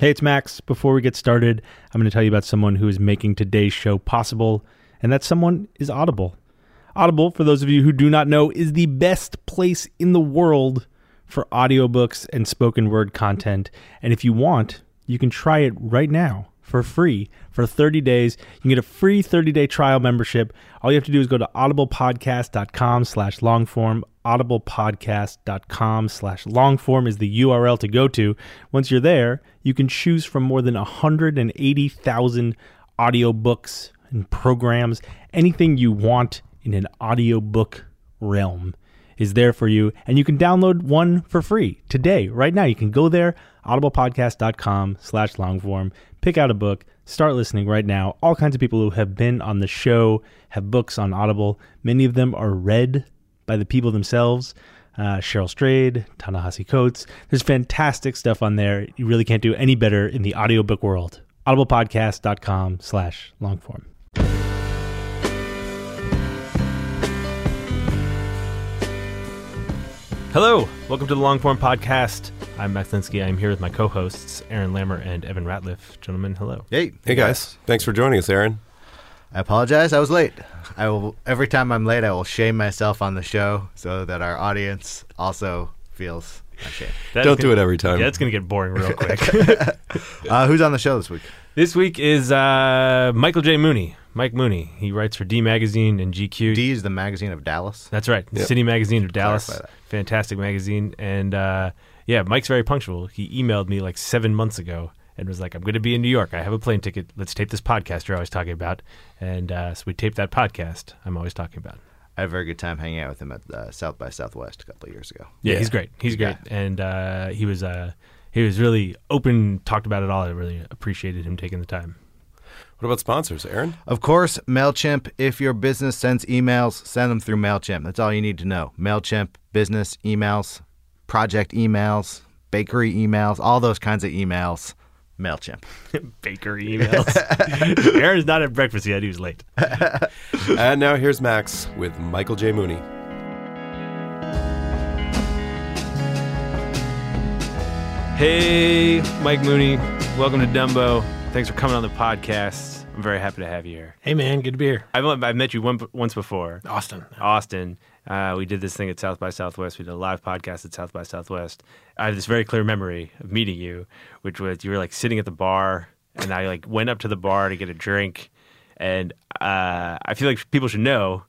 Hey, it's Max. Before we get started, I'm going to tell you about someone who is making today's show possible, and that someone is Audible. Audible, for those of you who do not know, is the best place in the world for audiobooks and spoken word content. And if you want, you can try it right now for free for 30 days. You can get a free 30-day trial membership. All you have to do is go to audiblepodcast.com slash longform. audiblepodcast.com slash longform is the URL to go to. Once you're there, you can choose from more than 180,000 audiobooks and programs. Anything you want in an audiobook realm is there for you. And you can download one for free today, right now. You can go there, audiblepodcast.com slash longform, pick out a book, start listening right now. All kinds of people who have been on the show have books on Audible. Many of them are read by the people themselves. Uh, Cheryl Strayed, Ta-Nehisi Coates. There's fantastic stuff on there. You really can't do any better in the audiobook world. audiblepodcast.com slash longform. Hello, welcome to the Longform Podcast. I'm Max Linsky. I'm here with my co-hosts Aaron Lammer and Evan Ratliff. Gentlemen, hello. Hey, Hey guys, thanks for joining us, Aaron. I apologize. I was late. I will every time I'm late, I will shame myself on the show so that our audience also feels ashamed. That's Don't gonna- do it every time. Yeah, it's going to get boring real quick. Uh, who's on the show this week? this week is uh, Michael J. Mooney. Mike Mooney. He writes for D Magazine and GQ. D is the magazine of Dallas. That's right. Yep. City Magazine of Dallas. Fantastic magazine. And uh, yeah, Mike's very punctual. He emailed me like seven months ago and was like, I'm going to be in New York. I have a plane ticket. Let's tape this podcast you're always talking about. And uh, so we taped that podcast I'm always talking about. I had a very good time hanging out with him at uh, South by Southwest a couple of years ago. Yeah, Yeah. he's great. He's great. And uh, he was uh, he was really open, talked about it all. I really appreciated him taking the time. What about sponsors, Aaron? Of course, MailChimp. If your business sends emails, send them through MailChimp. That's all you need to know. MailChimp, business emails, project emails, bakery emails, all those kinds of emails. MailChimp. Bakery emails. Aaron's not at breakfast yet. He was late. and now here's Max with Michael J. Mooney. Hey, Mike Mooney. Welcome to Dumbo. Thanks for coming on the podcast. I'm very happy to have you here. Hey man, good to be here. I've, I've met you one, once before, Austin. Austin. Uh, we did this thing at South by Southwest. We did a live podcast at South by Southwest. I have this very clear memory of meeting you, which was you were like sitting at the bar, and I like went up to the bar to get a drink, and uh, I feel like people should know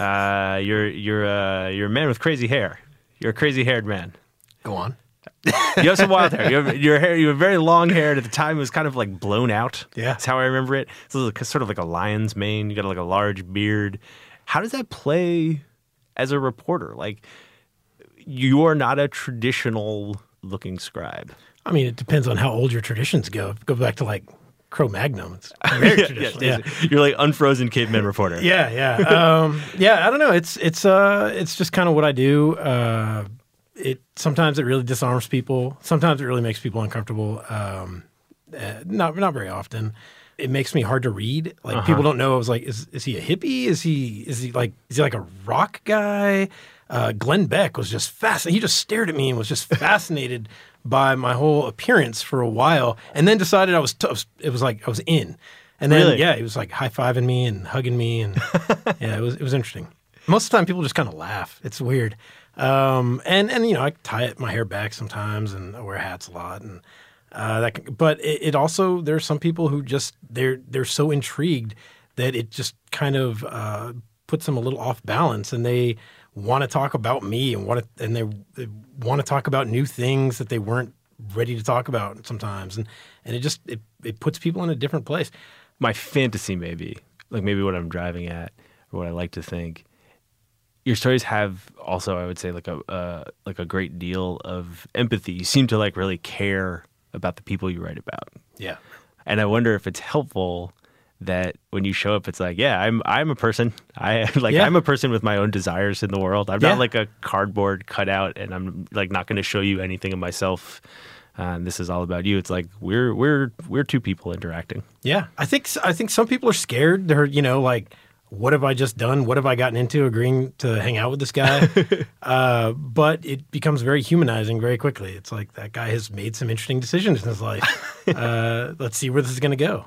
uh, you're you're uh, you're a man with crazy hair. You're a crazy haired man. Go on. You have some wild hair. You have, your hair. You have very long hair. At the time, it was kind of like blown out. Yeah. that's how I remember it. So it's sort of like a lion's mane. You got like a large beard. How does that play as a reporter? Like, you are not a traditional looking scribe. I mean, it depends on how old your traditions go. Go back to like Cro Magnum. It's very traditional. Yeah. You're like unfrozen caveman reporter. Yeah, yeah, um, yeah. I don't know. It's it's uh it's just kind of what I do. Uh, it sometimes it really disarms people. Sometimes it really makes people uncomfortable. Um, uh, not not very often. It makes me hard to read. Like people don't know. I was like, is is he a hippie? Is he is he like is he like a rock guy? Uh, Glenn Beck was just fascinated. He just stared at me and was just fascinated by my whole appearance for a while, and then decided I was. T- it was like I was in, and then Really? yeah, he was like high fiving me and hugging me, and yeah, it was it was interesting. Most of the time, people just kind of laugh. It's weird, um, and and you know I tie my hair back sometimes, and I wear hats a lot, and uh, that. Can, but it, it also are some people who just they're they're so intrigued that it just kind of uh, puts them a little off balance, and they want to talk about me and want to and they, they want to talk about new things that they weren't ready to talk about sometimes, and and it just it, it puts people in a different place. my fantasy maybe like maybe what i'm driving at or what i like to think your stories have also i would say like a uh, like a great deal of empathy you seem to like really care about the people you write about Yeah. and i wonder if it's helpful that when you show up it's like yeah i'm i'm a person i like Yeah. i'm a person with my own desires in the world i'm Yeah. not like a cardboard cutout and i'm like not going to show you anything of myself uh, and this is all about you it's like we're we're we're two people interacting Yeah, I think I think some people are scared. They're you know like, what have I just done? What have I gotten into? Agreeing to hang out with this guy, uh, but it becomes very humanizing very quickly. It's like that guy has made some interesting decisions in his life. uh, let's see where this is going to go.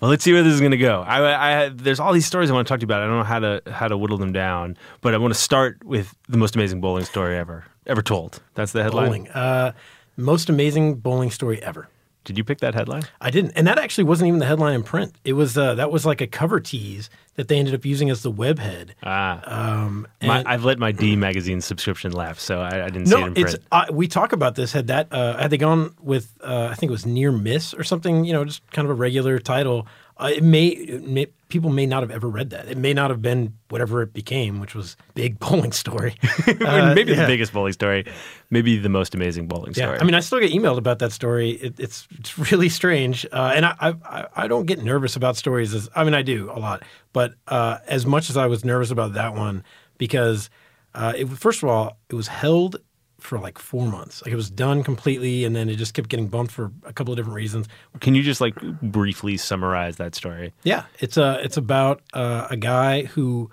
Well, let's see where this is going to go. I, I, there's all these stories I want to talk to you about. I don't know how to how to whittle them down, but I want to start with the most amazing bowling story ever ever told. That's the headline. Bowling, uh, most amazing bowling story ever. Did you pick that headline? I didn't, and that actually wasn't even the headline in print. It was uh, that was like a cover tease that they ended up using as the web head. Ah, Um, my, I've let my D magazine subscription lapse, so I, I didn't see it in it's print. uh, we talk about this. Had that uh, had they gone with uh, I think it was near miss or something, you know, just kind of a regular title. Uh, it, may, it may people may not have ever read that. It may not have been whatever it became, which was big bowling story. Uh, maybe yeah. the biggest bowling story, maybe the most amazing bowling Yeah, story. I mean, I still get emailed about that story. It, it's it's really strange, uh, and I, I I don't get nervous about stories. As I mean, I do a lot, but uh, as much as I was nervous about that one, because uh, it first of all, it was held for like four months. Like it was done completely, and then it just kept getting bumped for a couple of different reasons. Can you just like briefly summarize that story? Yeah, it's a it's about uh, a guy who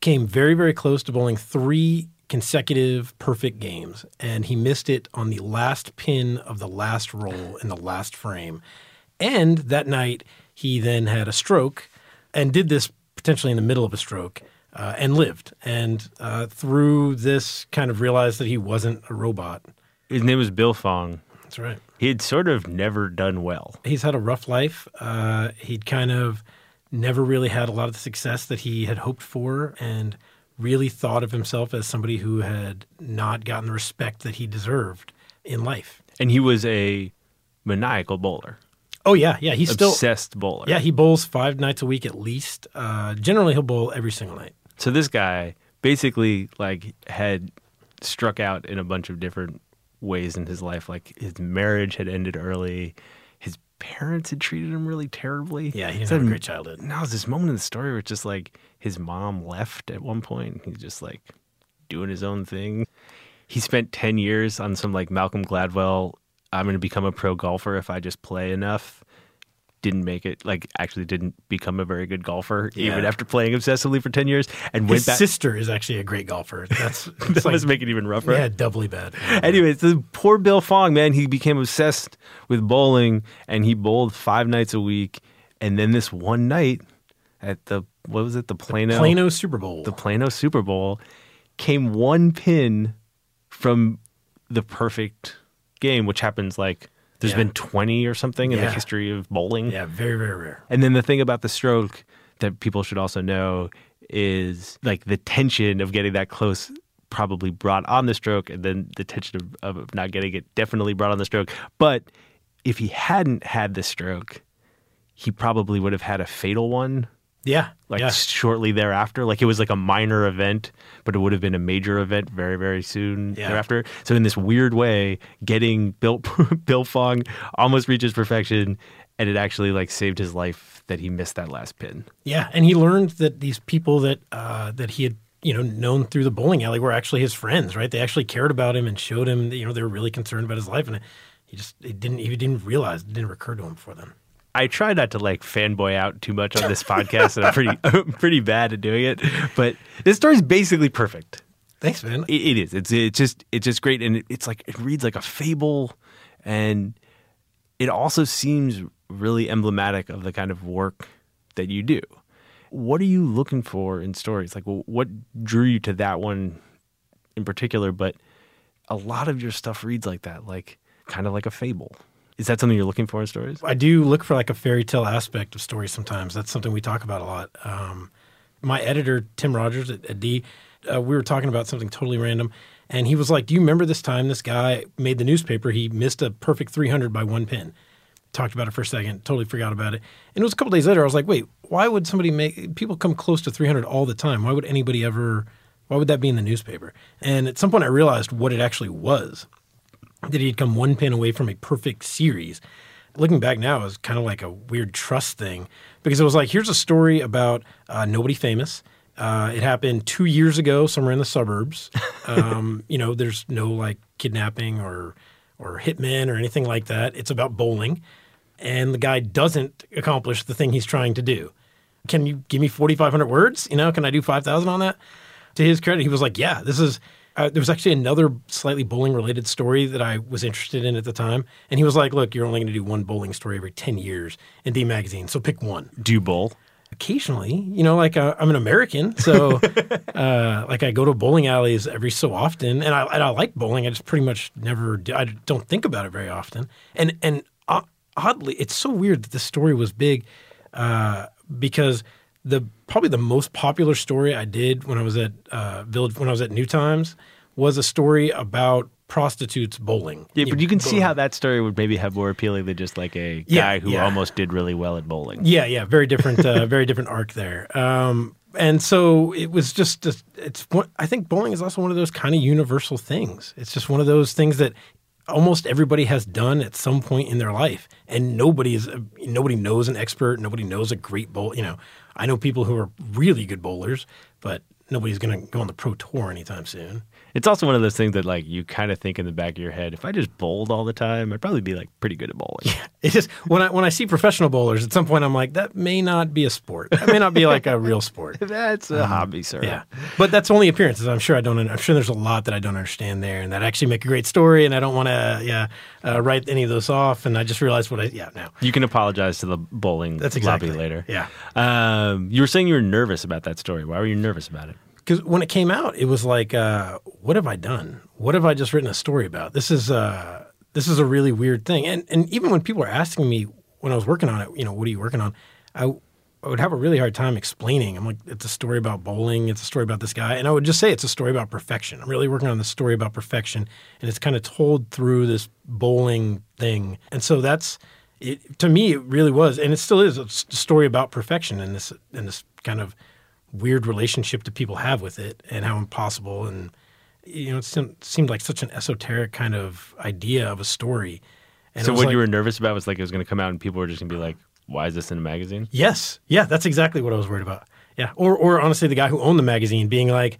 came very very close to bowling three consecutive perfect games, and he missed it on the last pin of the last roll in the last frame. And that night, he then had a stroke, and did this potentially in the middle of a stroke, uh, and lived. And uh, through this, kind of realized that he wasn't a robot. His name was Bill Fong. That's right. He had sort of never done well. he's had a rough life. Uh, he'd kind of never really had a lot of the success that he had hoped for, and really thought of himself as somebody who had not gotten the respect that he deserved in life. And he was a maniacal bowler, Oh yeah, yeah. He's still obsessed bowler. yeah. He bowls five nights a week at least. Uh, generally, he'll bowl every single night. So this guy basically like had struck out in a bunch of different ways in his life. Like his marriage had ended early. His parents had treated him really terribly. Yeah, he didn't So have a great childhood. Now there's this moment in the story where it's just like his mom left at one point. He's just like doing his own thing. He spent ten years on some like Malcolm Gladwell. I'm going to become a pro golfer if I just play enough. Didn't make it. Like actually, didn't become a very good golfer even after playing obsessively for ten years. And went His back. sister is actually a great golfer. That's that like, must make it even rougher. yeah, doubly bad. Anyways, the poor Bill Fong, man, he became obsessed with bowling and he bowled five nights a week. And then this one night at the, what was it, the Plano? Plano Super Bowl. The Plano Super Bowl came one pin from the perfect game, which happens like there's Yeah. been 20 or something in the history of bowling. yeah, very very rare. And then the thing about the stroke that people should also know is like the tension of getting that close probably brought on the stroke, and then the tension of, of not getting it definitely brought on the stroke. But if he hadn't had the stroke, he probably would have had a fatal one Yeah, like yeah. shortly thereafter. Like it was like a minor event, but it would have been a major event very, very soon Yeah. thereafter. So in this weird way, getting Bill Bill Fong almost reaches perfection, and it actually like saved his life that he missed that last pin. Yeah, and he learned that these people that uh, that he had you know known through the bowling alley were actually his friends, right? They actually cared about him and showed him that you know they were really concerned about his life, and he just he didn't he didn't realize it didn't occur to him before then. I try not to like fanboy out too much on this podcast, and I'm pretty I'm pretty bad at doing it. But this story's basically perfect. Thanks, man. It, it is. It's it's just it's just great, and it, it's like it reads like a fable, and it also seems really emblematic of the kind of work that you do. What are you looking for in stories? Like, wh- what drew you to that one in particular? But a lot of your stuff reads like that, like kind of like a fable. Is that something you're looking for in stories? I do look for like a fairy tale aspect of stories sometimes. That's something we talk about a lot. Um, my editor, Tim Rogers at, at D, uh, we were talking about something totally random. And he was like, Do you remember this time this guy made the newspaper? He missed a perfect 300 by one pin. Talked about it for a second, totally forgot about it. And it was a couple days later, I was like, Wait, why would somebody make people come close to 300 all the time? Why would anybody ever, why would that be in the newspaper? And at some point, I realized what it actually was that he'd come one pin away from a perfect series. Looking back now, it was kind of like a weird trust thing because it was like, here's a story about uh, nobody famous. Uh, it happened two years ago, somewhere in the suburbs. Um, you know, there's no like kidnapping or or hitmen or anything like that. It's about bowling, and the guy doesn't accomplish the thing he's trying to do. Can you give me 4,500 words? You know, can I do 5,000 on that? To his credit, he was like, yeah, this is. Uh, there was actually another slightly bowling related story that I was interested in at the time. And he was like, look, you're only going to do one bowling story every 10 years in D Magazine. So pick one Do you bowl? occasionally you know like uh, i'm an american so uh, like i go to bowling alleys every so often and I, and I like bowling i just pretty much never do, i don't think about it very often and and uh, oddly it's so weird that this story was big uh, because the probably the most popular story i did when i was at uh, village when i was at new times was a story about prostitutes bowling Yeah, but you can see how that story would maybe have more appealing than just like a Yeah, guy who yeah. almost did really well at bowling. Yeah, yeah, very different, uh, very different arc there. Um, and so it was just, it's. one- I think bowling is also one of those kind of universal things. It's just one of those things that almost everybody has done at some point in their life, and nobody is nobody knows an expert. Nobody knows a great bowl. You know, I know people who are really good bowlers, but nobody's going to go on the pro tour anytime soon. It's also one of those things that like you kind of think in the back of your head, if I just bowled all the time, I'd probably be like pretty good at bowling. Yeah, It just when I when I see professional bowlers, at some point I'm like, that may not be a sport. That may not be like a real sport. That's a hobby, sir. Yeah, but that's only appearances. I'm sure I don't. I'm sure there's a lot that I don't understand there, and that actually make a great story. And I don't want to, yeah, uh, write any of those off. And I just realized what I, yeah, now You can apologize to the bowling that's exactly lobby later. Yeah, Um, you were saying you were nervous about that story. Why were you nervous about it? Because when it came out, it was like, uh, what have I done? What have I just written a story about? This is uh, this is a really weird thing. And and even when people were asking me when I was working on it, you know, what are you working on? I I would have a really hard time explaining. I'm like, it's a story about bowling. It's a story about this guy, and I would just say it's a story about perfection. I'm really working on this story about perfection, and it's kind of told through this bowling thing. And so that's it. To me, it really was, and it still is a story about perfection and this and this kind of weird relationship that people have with it, and how impossible and you know it seemed, like such an esoteric kind of idea of a story. And so what like- you were nervous about was like it was going to come out and people were just going to be like, "Why is this in a magazine?" Yes. Yeah, that's exactly what I was worried about. Yeah. Or or honestly the guy who owned the magazine being like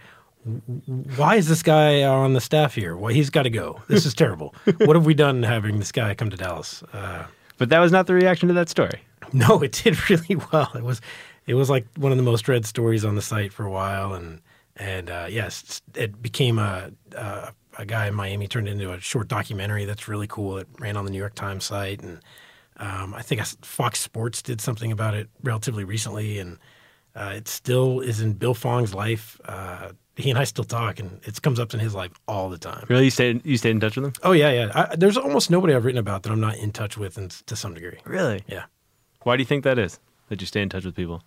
why is this guy on the staff here? Well, he's got to go. This is terrible. what have we done having this guy come to Dallas? Uh, But that was not the reaction to that story. no, it did really well. It was it was like one of the most read stories on the site for a while, and and uh, yes, it became a, a a guy in Miami turned into a short documentary that's really cool. It ran on the New York Times site, and um, I think Fox Sports did something about it relatively recently, and uh, it still is in Bill Fong's life. Uh, he and I still talk, and it comes up in his life all the time. Really, you stayed you stayed in touch with them? Oh yeah, yeah. I, there's almost nobody I've written about that I'm not in touch with, and to some degree. Really? Yeah. Why do you think that is? That you stay in touch with people?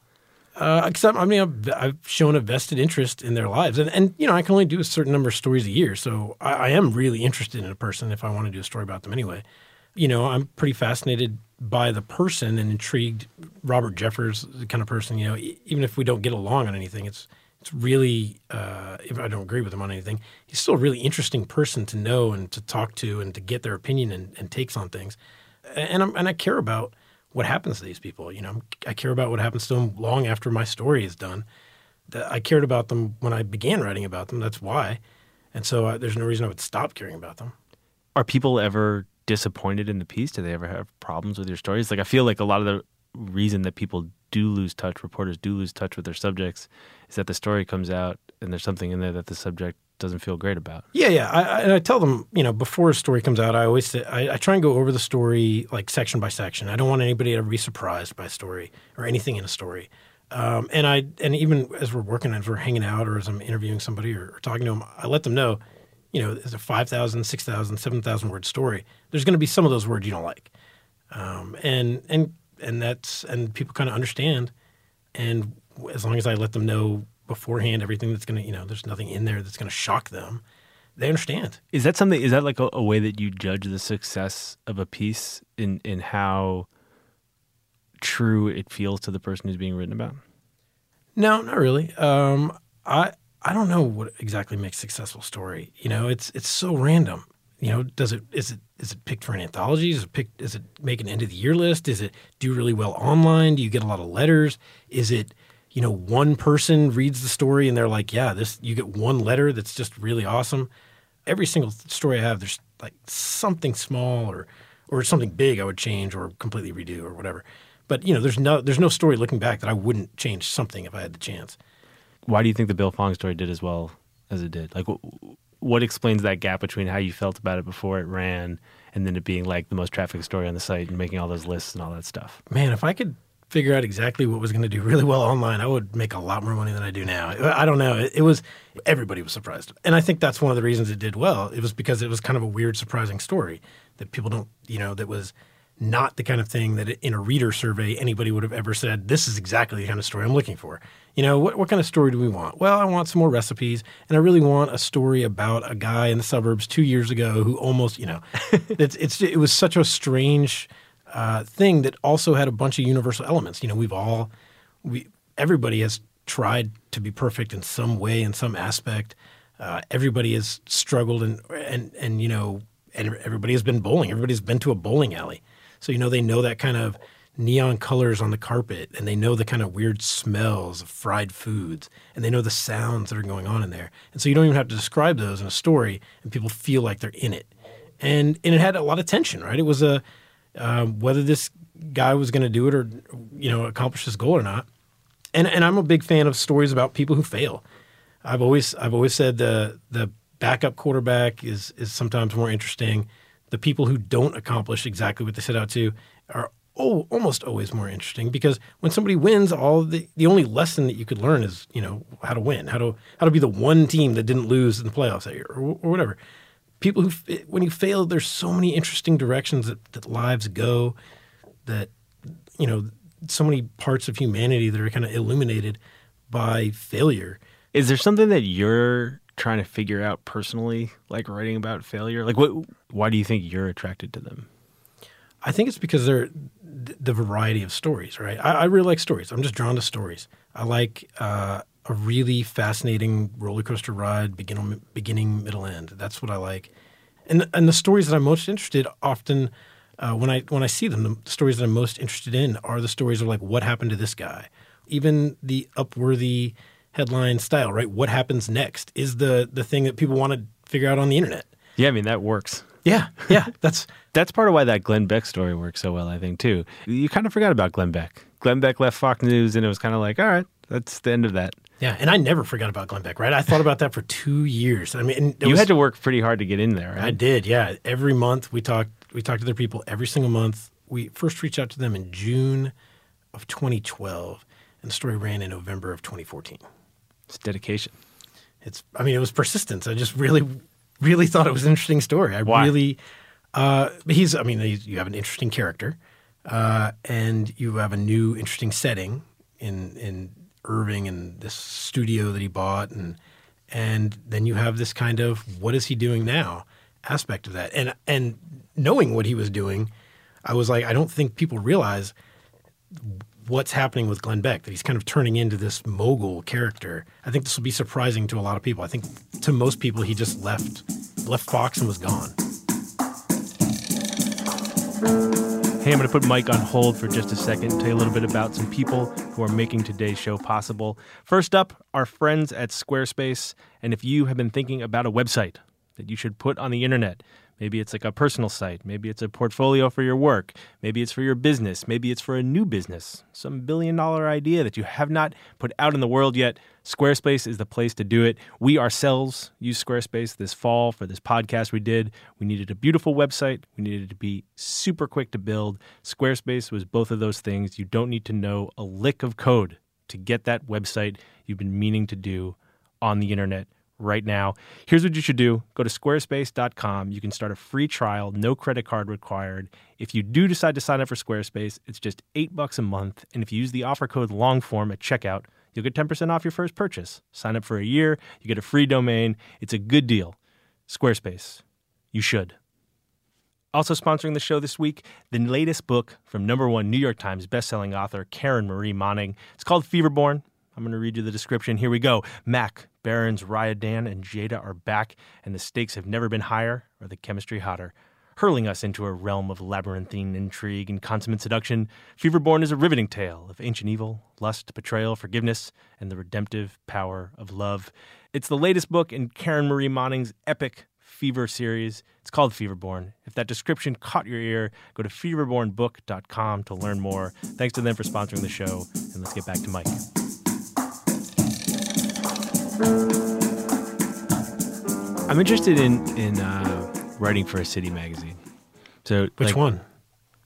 Uh, except, I mean, I've, I've shown a vested interest in their lives, and and you know, I can only do a certain number of stories a year, so I, I am really interested in a person if I want to do a story about them anyway. You know, I'm pretty fascinated by the person and intrigued. Robert Jeffress, the kind of person, you know, even if we don't get along on anything, it's it's really uh, if I don't agree with him on anything, he's still a really interesting person to know and to talk to and to get their opinion and, and takes on things. And I'm, and I care about what happens to these people. You know, I care about what happens to them long after my story is done. I cared about them when I began writing about them. That's why. And so uh, there's no reason I would stop caring about them. Are people ever disappointed in the piece? Do they ever have problems with your stories? Like I feel like a lot of the reason that people do lose touch, reporters do lose touch with their subjects, is that the story comes out and there's something in there that the subject doesn't feel great about. Yeah, yeah. I, I, and I tell them, you know, before a story comes out, I always say, I, I try and go over the story like section by section. I don't want anybody to ever be surprised by a story or anything in a story. Um, and I and even as we're working, as we're hanging out, or as I'm interviewing somebody or, or talking to them, I let them know, you know, it's a 5,000, 6,000, 7,000 word story. There's going to be some of those words you don't like, um, and and and that's and people kind of understand. And as long as I let them know beforehand everything that's going to, you know, there's nothing in there that's going to shock them. They understand. Is that something? Is that like a, a, way that you judge the success of a piece in in how true it feels to the person who's being written about? No, not really. Um, I I don't know what exactly makes a successful story. You know, it's it's so random. You know, does it is it is it picked for an anthology? Is it picked? Is it make an end of the year list? Is it do really well online? Do you get a lot of letters? Is it you know, one person reads the story and they're like, yeah, this, you get one letter that's just really awesome. Every single story I have, there's like something small or, or something big I would change or completely redo or whatever. But, you know, there's no, there's no story looking back that I wouldn't change something if I had the chance. Why do you think the Bill Fong story did as well as it did? Like, what, what explains that gap between how you felt about it before it ran and then it being like the most trafficked story on the site and making all those lists and all that stuff? Man, if I could figure out exactly what was going to do really well online, I would make a lot more money than I do now. I don't know. It, it, was everybody was surprised, and I think that's one of the reasons it did well. It was because it was kind of a weird, surprising story that people don't, you know, that was not the kind of thing that in a reader survey anybody would have ever said. This is exactly the kind of story I'm looking for. You know, what what kind of story do we want? Well, I want some more recipes, and I really want a story about a guy in the suburbs two years ago who almost, you know, it's it's it was such a strange uh, thing that also had a bunch of universal elements. You know, we've all, we everybody has tried to be perfect in some way, in some aspect. Uh, everybody has struggled, and and and you know, and everybody has been bowling. Everybody's been to a bowling alley, so you know they know that kind of neon colors on the carpet, and they know the kind of weird smells of fried foods, and they know the sounds that are going on in there. And so you don't even have to describe those in a story, and people feel like they're in it. And and it had a lot of tension, right? It was a um, whether this guy was going to do it or you know accomplish his goal or not. And and I'm a big fan of stories about people who fail. I've always I've always said the the backup quarterback is is sometimes more interesting. The people who don't accomplish exactly what they set out to are oh, almost always more interesting because when somebody wins, all the the only lesson that you could learn is you know how to win, how to how to be the one team that didn't lose in the playoffs that year or, or whatever people who when you fail there's so many interesting directions that, that lives go that you know so many parts of humanity that are kind of illuminated by failure. Is there something that you're trying to figure out personally like writing about failure? Like what why do you think you're attracted to them? I think it's because they're the variety of stories right? I, I really like stories. I'm just drawn to stories. I like uh, a really fascinating roller coaster ride, beginning, beginning, middle, end. That's what I like. And and the stories that I'm most interested often uh, when I when I see them, the stories that I'm most interested in are the stories of like what happened to this guy. Even the upworthy headline style, right? What happens next is the the thing that people want to figure out on the internet. Yeah, I mean that works. Yeah, yeah, that's that's part of why that Glenn Beck story works so well. I think too. You kind of forgot about Glenn Beck. Glenn Beck left Fox News, and it was kind of like, all right, that's the end of that. Yeah, and I never forgot about Glenn Beck, right? I thought about that for two years. I mean, you was, had to work pretty hard to get in there. Right? I did. Yeah, every month we talked. We talked to their people every single month. We first reached out to them in June of 2012, and the story ran in November of 2014. It's dedication. It's. I mean, it was persistence. I just really, really thought it was an interesting story. I Why? really. Uh, he's. I mean, he's, you have an interesting character, uh, and you have a new interesting setting in in Irving and this studio that he bought, and and then you have this kind of what is he doing now aspect of that, and and knowing what he was doing, I was like, I don't think people realize what's happening with Glenn Beck that he's kind of turning into this mogul character. I think this will be surprising to a lot of people. I think to most people, he just left left Fox and was gone. Hey, I'm going to put Mike on hold for just a second and tell you a little bit about some people who are making today's show possible. First up, our friends at Squarespace. And if you have been thinking about a website that you should put on the internet, Maybe it's like a personal site. Maybe it's a portfolio for your work. Maybe it's for your business. Maybe it's for a new business, some billion dollar idea that you have not put out in the world yet. Squarespace is the place to do it. We ourselves use Squarespace this fall for this podcast we did. We needed a beautiful website. We needed to be super quick to build. Squarespace was both of those things. You don't need to know a lick of code to get that website you've been meaning to do on the internet right now. Here's what you should do go to squarespace.com. You can start a free trial, no credit card required. If you do decide to sign up for Squarespace, it's just eight bucks a month. And if you use the offer code LONGFORM at checkout, you'll get 10% off your first purchase. Sign up for a year, you get a free domain. It's a good deal. Squarespace. You should. Also sponsoring the show this week, the latest book from number one New York Times bestselling author Karen Marie Moning. It's called Feverborn. I'm going to read you the description. Here we go. Mac, Barrons, Ryodan, and Jada are back, and the stakes have never been higher or the chemistry hotter. Hurling us into a realm of labyrinthine intrigue and consummate seduction, Feverborn is a riveting tale of ancient evil, lust, betrayal, forgiveness, and the redemptive power of love. It's the latest book in Karen Marie Moning's epic Fever series. It's called Feverborn. If that description caught your ear, go to feverbornbook.com to learn more. Thanks to them for sponsoring the show, and let's get back to Mike. I'm interested in in uh, writing for a city magazine. So Which like, one?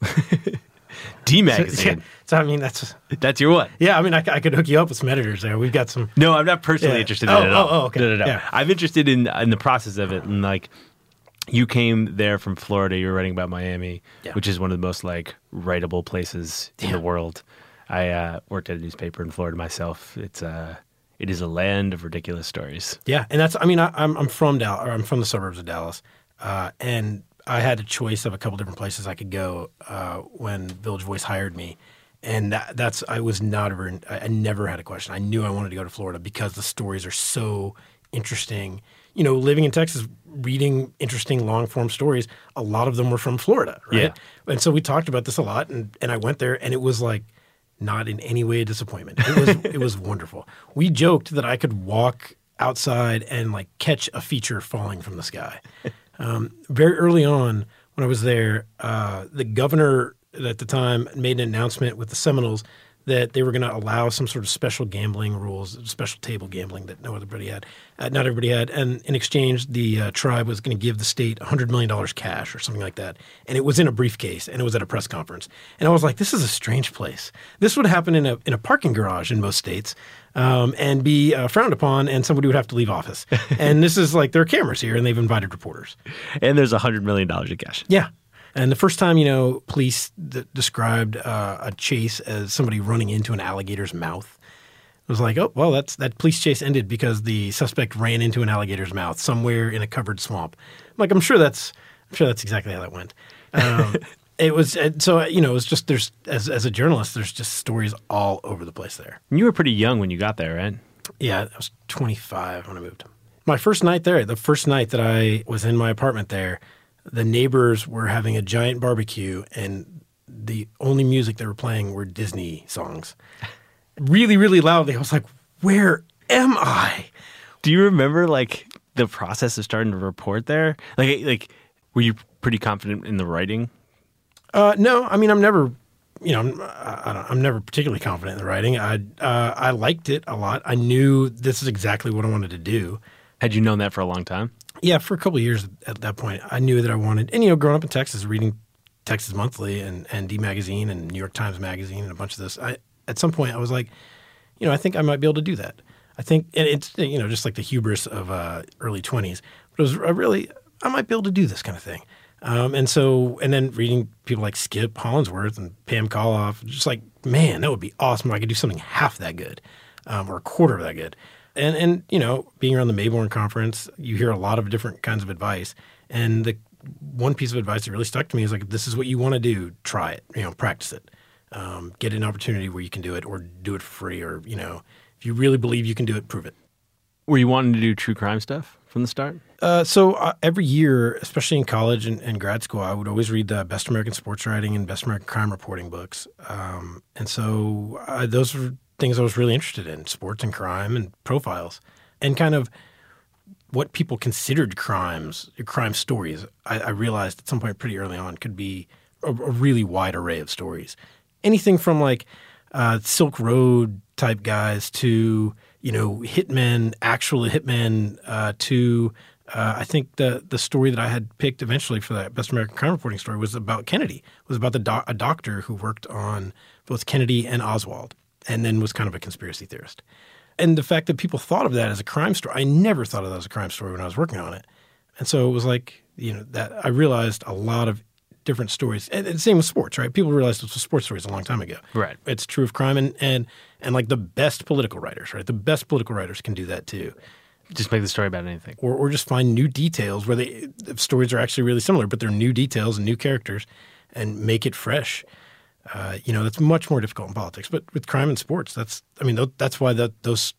D magazine. so I mean, that's That's your what? yeah. I mean, I could hook you up with some editors there. We've got some. No, I'm not personally Yeah. interested in Oh, it at all. oh, oh, okay. No, no, no. Yeah. I'm interested in in the process of it, and like you came there from Florida. You were writing about Miami, Yeah. which is one of the most like writable places in the world. I uh, worked at a newspaper in Florida myself. It's uh, it is a land of ridiculous stories. Yeah, and that's. I mean, I, I'm I'm from Dallas. Or I'm from the suburbs of Dallas, uh, and I had a choice of a couple different places I could go uh, when Village Voice hired me, and that, that's I was not ever. I, I never had a question. I knew I wanted to go to Florida because the stories are so interesting. You know, living in Texas, reading interesting long form stories. A lot of them were from Florida, right? Yeah. And so we talked about this a lot, and and I went there, and it was like not in any way a disappointment. It was it was wonderful. We joked that I could walk outside and like catch a feature falling from the sky. Um, very early on, when I was there, uh, the governor at the time made an announcement with the Seminoles that they were going to allow some sort of special gambling rules, special table gambling that no everybody had, uh, not everybody had, and in exchange, the uh, tribe was going to give the state hundred million dollars cash or something like that, and it was in a briefcase, and it was at a press conference, and I was like, this is a strange place. This would happen in a in a parking garage in most states, um, and be uh, frowned upon, and somebody would have to leave office. and this is like there are cameras here, and they've invited reporters. And there's a hundred million dollars in cash. Yeah. And the first time, you know, police d- described uh, a chase as somebody running into an alligator's mouth. It was like, oh, well, that's that police chase ended because the suspect ran into an alligator's mouth somewhere in a covered swamp. I'm like, I'm sure that's, I'm sure that's exactly how that went. Um, it was so you know, it was just there's as as a journalist, there's just stories all over the place there. You were pretty young when you got there, right? Yeah, I was 25 when I moved. My first night there, the first night that I was in my apartment there, the neighbors were having a giant barbecue and the only music they were playing were Disney songs. Really, really loudly. I was like, where am I? Do you remember like the process of starting to report there? Like, like were you pretty confident in the writing? Uh, no, I mean, I'm never, you know, I'm, I don't, I'm never particularly confident in the writing. I, uh, I liked it a lot. I knew this is exactly what I wanted to do. Had you known that for a long time? Yeah, for a couple of years at that point, I knew that I wanted, and you know, growing up in Texas, reading Texas Monthly and, and D Magazine and New York Times Magazine and a bunch of this, I at some point I was like, you know, I think I might be able to do that. I think, and it's you know, just like the hubris of uh, early twenties, but it was I really, I might be able to do this kind of thing. Um, and so, and then reading people like Skip Hollandsworth and Pam Colloff, just like, man, that would be awesome. if I could do something half that good, um, or a quarter of that good. And and you know, being around the Mayborn conference, you hear a lot of different kinds of advice. And the one piece of advice that really stuck to me is like, if this is what you want to do, try it. You know, practice it. Um, get an opportunity where you can do it, or do it for free, or you know, if you really believe you can do it, prove it. Were you wanting to do true crime stuff from the start? Uh, so uh, every year, especially in college and, and grad school, I would always read the Best American Sports Writing and Best American Crime Reporting books. Um, and so uh, those were things I was really interested in: sports and crime and profiles, and kind of what people considered crimes, crime stories, I, I realized at some point pretty early on could be a, a really wide array of stories. Anything from like uh, Silk Road type guys to you know hitmen, actual hitmen, uh, to uh, I think the the story that I had picked eventually for that Best American Crime Reporting story was about Kennedy. It was about the doc- a doctor who worked on both Kennedy and Oswald, and then was kind of a conspiracy theorist. And the fact that people thought of that as a crime story, I never thought of that as a crime story when I was working on it. And so it was like, you know, that I realized a lot of different stories. And, and same with sports, right? People realized this was sports stories a long time ago. Right. It's true of crime and, and and like the best political writers, right? The best political writers can do that too. Just make the story about anything. Or or just find new details where they the stories are actually really similar, but they're new details and new characters and make it fresh. Uh, you know, that's much more difficult in politics. But with crime and sports, that's I mean, that's why that those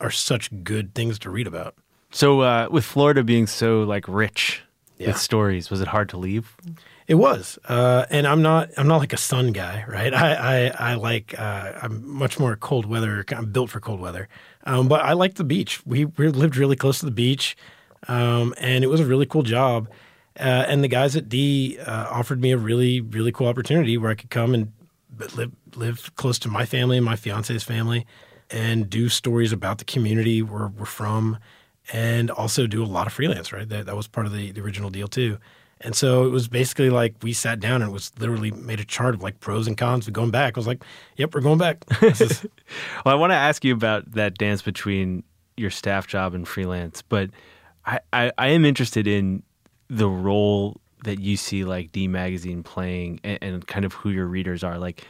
are such good things to read about. So uh, with Florida being so like rich Yeah. with stories, was it hard to leave? It was, uh, and I'm not. I'm not like a sun guy, right? I I, I like. Uh, I'm much more cold weather. I'm built for cold weather, um, but I like the beach. We we lived really close to the beach, um, and it was a really cool job. Uh, and the guys at D uh, offered me a really really cool opportunity where I could come and live live close to my family and my fiance's family, and do stories about the community where we're from, and also do a lot of freelance. Right, that that was part of the, the original deal too. And so it was basically like we sat down and it was literally made a chart of like pros and cons of going back. I was like, "Yep, we're going back." Is- Well, I want to ask you about that dance between your staff job and freelance, but I, I, I am interested in the role that you see like D Magazine playing and, and kind of who your readers are. Like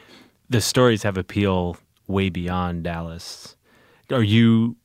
the stories have appeal way beyond Dallas. Are you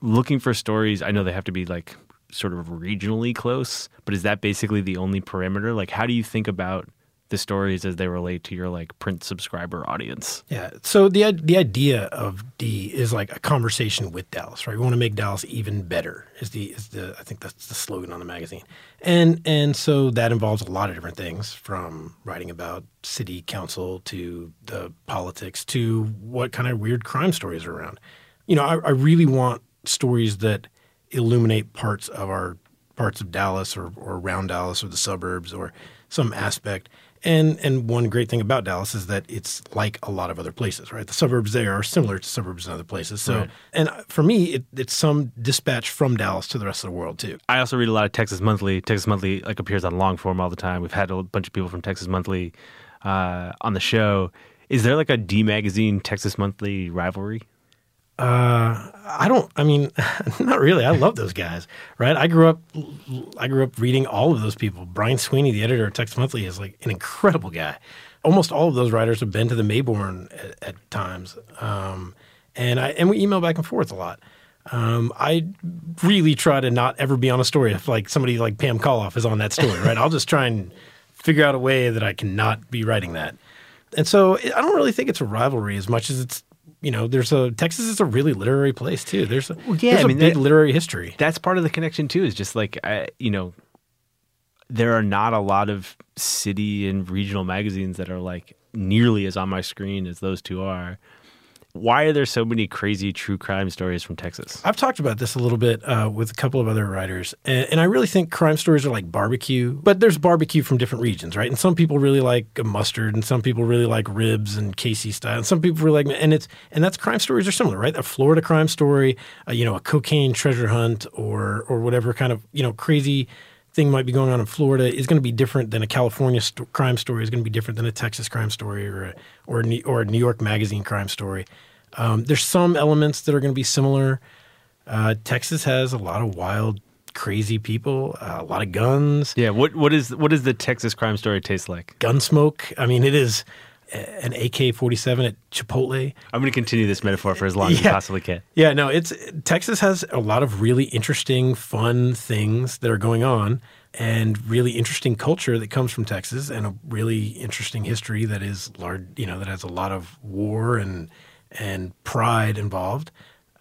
looking for stories? I know they have to be like sort of regionally close, but is that basically the only parameter? Like, how do you think about the stories as they relate to your like print subscriber audience? yeah. So the the idea of D is like a conversation with Dallas, right? We want to make Dallas even better. Is the is the I think that's the slogan on the magazine, and and so that involves a lot of different things, from writing about city council to the politics to what kind of weird crime stories are around. You know, I, I really want stories that illuminate parts of our parts of Dallas or, or around Dallas or the suburbs or some aspect. And and one great thing about Dallas is that it's like a lot of other places, right? The suburbs there are similar to suburbs in other places. So, Right. and for me, it, it's some dispatch from Dallas to the rest of the world too. I also read a lot of Texas Monthly. Texas Monthly like appears on long form all the time. We've had a bunch of people from Texas Monthly uh, on the show. Is there like a D Magazine Texas Monthly rivalry? Uh, I don't. I mean, not really. I love those guys, right? I grew up. I grew up reading all of those people. Brian Sweany, the editor of Text Monthly, is like an incredible guy. Almost all of those writers have been to the Mayborn at, at times, um, and I and we email back and forth a lot. Um, I really try to not ever be on a story if like somebody like Pam Colloff is on that story, right? I'll just try and figure out a way that I cannot be writing that. And so I don't really think it's a rivalry as much as it's you know there's a Texas is a really literary place too. There's a, Well, yeah, there's I a mean, big that- literary history. That's part of the connection too. Is just like I, you know, there are not a lot of city and regional magazines that are like nearly as on my screen as those two are. Why are there so many crazy true crime stories from Texas? I've talked about this a little bit uh, with a couple of other writers, and, and I really think crime stories are like barbecue, but there's barbecue from different regions, right? And some people really like mustard, and some people really like ribs and KC style, and some people really like, and it's and that's crime stories are similar, right? A Florida crime story, uh, you know, a cocaine treasure hunt, or or whatever kind of you know crazy thing might be going on in Florida is going to be different than a California st- crime story is going to be different than a Texas crime story or a, or a New, or a New York magazine crime story. Um, there's some elements that are going to be similar. Uh, Texas has a lot of wild, crazy people, uh, a lot of guns, Yeah, what what is what does the Texas crime story taste like? gun smoke. I mean, it is an AK-47 at Chipotle. I'm going to continue this metaphor for as long as you possibly can. Yeah, no, it's Texas has a lot of really interesting, fun things that are going on, and really interesting culture that comes from Texas, and a really interesting history that is large. You know, that has a lot of war and and pride involved,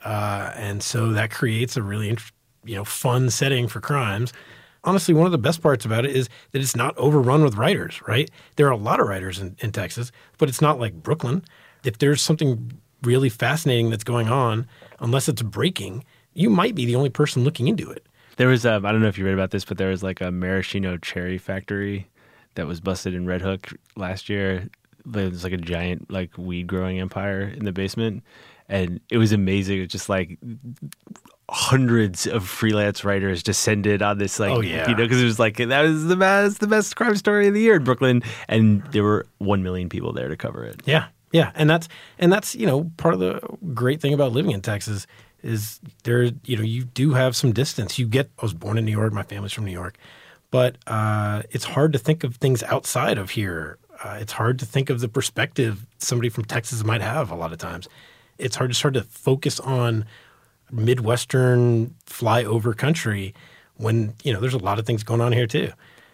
uh, and so that creates a really you know fun setting for crimes. Honestly, one of the best parts about it is that it's not overrun with writers. Right, there are a lot of writers in, in Texas, but it's not like Brooklyn. If there's something really fascinating that's going on, unless it's breaking, you might be the only person looking into it. There was um, I don't know if you read about this, but there was like a maraschino cherry factory that was busted in Red Hook last year. There's like a giant like weed growing empire in the basement, and it was amazing. It's just like hundreds of freelance writers descended on this like Oh, yeah. you know because it was like that was the best the best crime story of the year in Brooklyn, and there were one million people there to cover it. Yeah, yeah, and that's and that's you know part of the great thing about living in Texas is there you know you do have some distance. You get I was born in New York, my family's from New York, but uh, it's hard to think of things outside of here. Uh, it's hard to think of the perspective somebody from Texas might have a lot of times. It's hard just hard to focus on midwestern flyover country when you know there's a lot of things going on here too.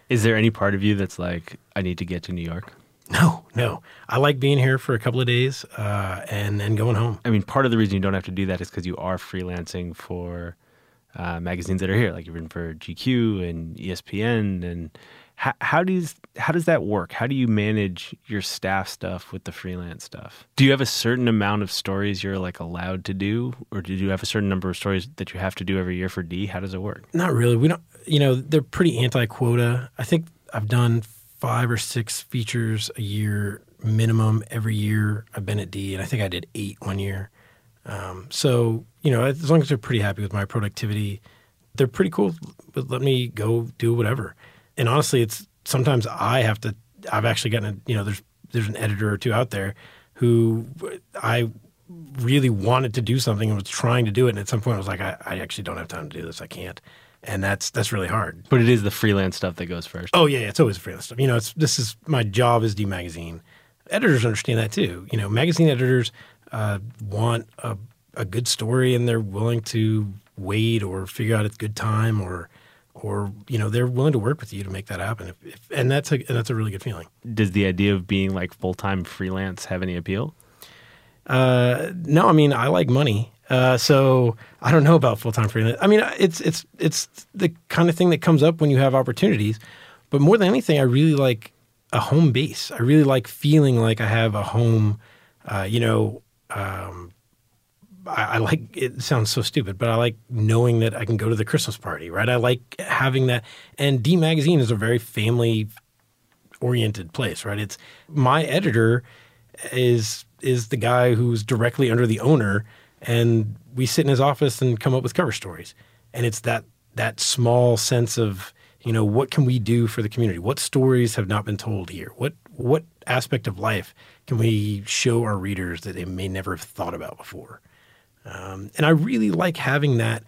Is there any part of you that's like I need to get to New York? No, no, I like being here for a couple of days uh, and then going home. I mean, part of the reason you don't have to do that is because you are freelancing for uh, magazines that are here, like you've written for GQ and ESPN. And how, how does how does that work? How do you manage your staff stuff with the freelance stuff? Do you have a certain amount of stories you're like allowed to do, or do you have a certain number of stories that you have to do every year for D? How does it work? Not really. We don't. You know, they're pretty anti-quota. I think I've done five or six features a year minimum every year. I've been at D, and I think I did eight one year. Um, so you know, as long as they're pretty happy with my productivity, they're pretty cool. But let me go do whatever. And honestly, it's sometimes I have to. I've actually gotten. A, you know, there's there's an editor or two out there who I really wanted to do something and was trying to do it, and at some point I was like, I, I actually don't have time to do this. I can't. And that's that's really hard. But it is the freelance stuff that goes first. Oh yeah, it's always freelance stuff. You know, it's this is my job is D magazine. Editors understand that too. You know, magazine editors uh, want a, a good story and they're willing to wait or figure out a good time or or you know they're willing to work with you to make that happen. If, if, and that's a and that's a really good feeling. Does the idea of being like full time freelance have any appeal? Uh, no, I mean I like money, uh, so I don't know about full time freelance. I mean it's it's it's the kind of thing that comes up when you have opportunities. But more than anything, I really like a home base. I really like feeling like I have a home. Uh, you know, um, I, I like it sounds so stupid, but I like knowing that I can go to the Christmas party, right? I like having that. And D Magazine is a very family oriented place, right? It's my editor is is the guy who's directly under the owner, and we sit in his office and come up with cover stories. And it's that that small sense of you know what can we do for the community? What stories have not been told here? What what aspect of life can we show our readers that they may never have thought about before? Um, and I really like having that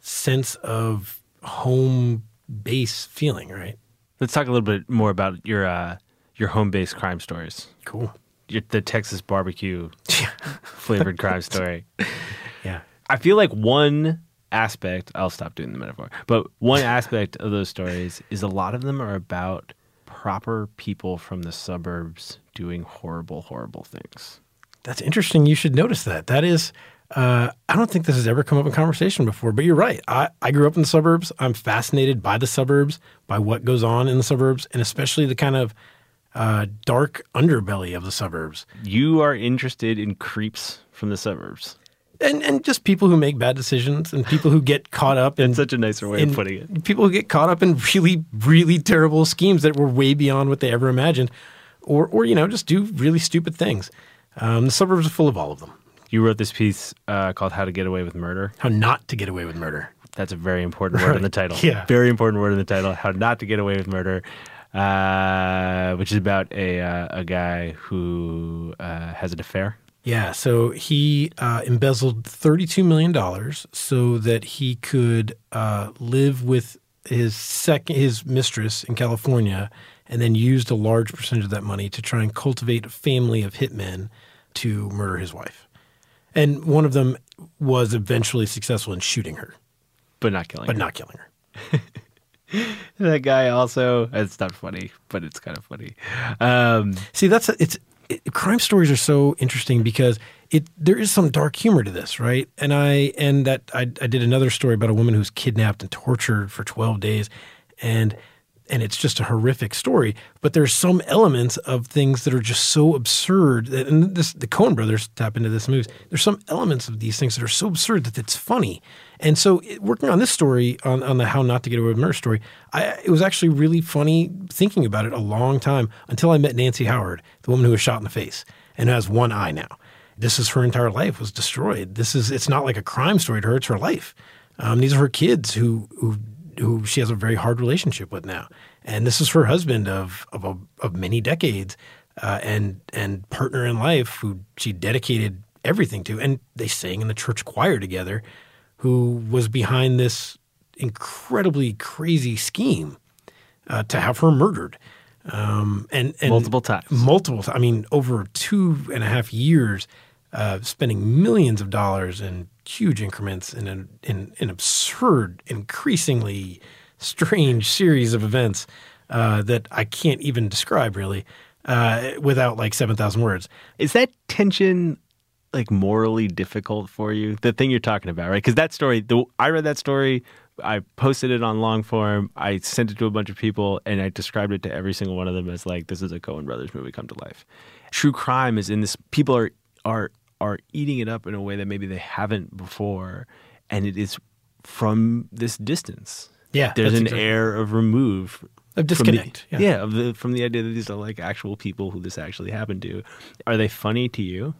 sense of home base feeling, right? Let's talk a little bit more about your uh, your home based crime stories. Cool. Your, the Texas barbecue flavored crime story. Yeah. I feel like one aspect, I'll stop doing the metaphor, but one aspect of those stories is a lot of them are about proper people from the suburbs doing horrible, horrible things. That's interesting. You should notice that. That is, uh, I don't think this has ever come up in conversation before, but you're right. I, I grew up in the suburbs. I'm fascinated by the suburbs, by what goes on in the suburbs, and especially the kind of uh, dark underbelly of the suburbs. You are interested in creeps from the suburbs. And, and just people who make bad decisions and people who get caught up in such a nicer way of putting it. People who get caught up in really, really terrible schemes that were way beyond what they ever imagined, or, or you know, just do really stupid things. Um, the suburbs are full of all of them. You wrote this piece uh, called How to Get Away with Murder. How not to get away with murder. That's a very important word in the title. Yeah. Very important word in the title. How not to get away with murder, uh, which is about a uh, a guy who uh, has an affair. Yeah, so he uh, embezzled $32 million so that he could uh, live with his second his mistress in California and then used a large percentage of that money to try and cultivate a family of hitmen to murder his wife. And one of them was eventually successful in shooting her, but not killing. Her. But her. not killing her. that guy also. It's not funny, but it's kind of funny. Um, See, that's it's it, crime stories are so interesting because it there is some dark humor to this, right? And I and that I, I did another story about a woman who was kidnapped and tortured for twelve days, and and it's just a horrific story. But there's some elements of things that are just so absurd. that- And this, the Coen brothers tap into this movies. There's some elements of these things that are so absurd that it's funny. And so, it, working on this story, on, on the How Not to Get Away with Murder story, I, it was actually really funny thinking about it a long time until I met Nancy Howard, the woman who was shot in the face and has one eye now. This is her entire life was destroyed. This is it's not like a crime story to her; it's her life. Um, these are her kids who who who she has a very hard relationship with now, and this is her husband of of a, of many decades, uh, and and partner in life who she dedicated everything to, and they sang in the church choir together, who was behind this incredibly crazy scheme uh, to have her murdered, um, and, and Multiple times. multiple. I mean, over two and a half years, uh, spending millions of dollars in huge increments in an in absurd, increasingly strange series of events uh, that I can't even describe really uh, without like seven thousand words. Is that tension like morally difficult for you? The thing you're talking about, right? Because that story, the, I read that story. I posted it on Longform. I sent it to a bunch of people, and I described it to every single one of them as like, "This is a Coen Brothers movie come to life." True crime is in this. People are are are eating it up in a way that maybe they haven't before, and it is from this distance. Yeah, there's an exactly- air of remove. Of from the- disconnect, yeah. yeah, of the, from the idea that these are like actual people who this actually happened to. Are they funny to you?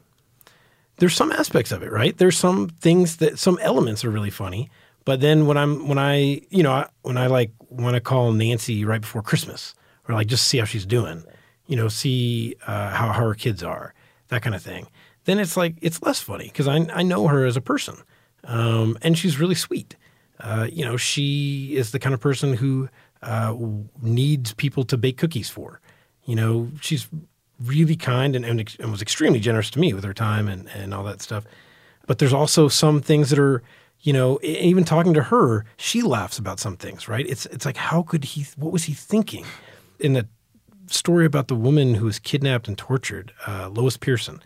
there's some aspects of it, right? There's some things that some elements are really funny, but then when I'm when I you know when I like want to call Nancy right before Christmas or like just see how she's doing, you know, see uh, how, how her kids are, that kind of thing. Then it's like it's less funny because I I know her as a person, um, and she's really sweet. Uh, you know, she is the kind of person who uh, needs people to bake cookies for. You know, she's really kind and, and, and was extremely generous to me with her time and, and all that stuff. But there's also some things that are, you know, even talking to her, she laughs about some things, right? It's it's like how could he? What was he thinking? In the story about the woman who was kidnapped and tortured, uh, Lois Pearson,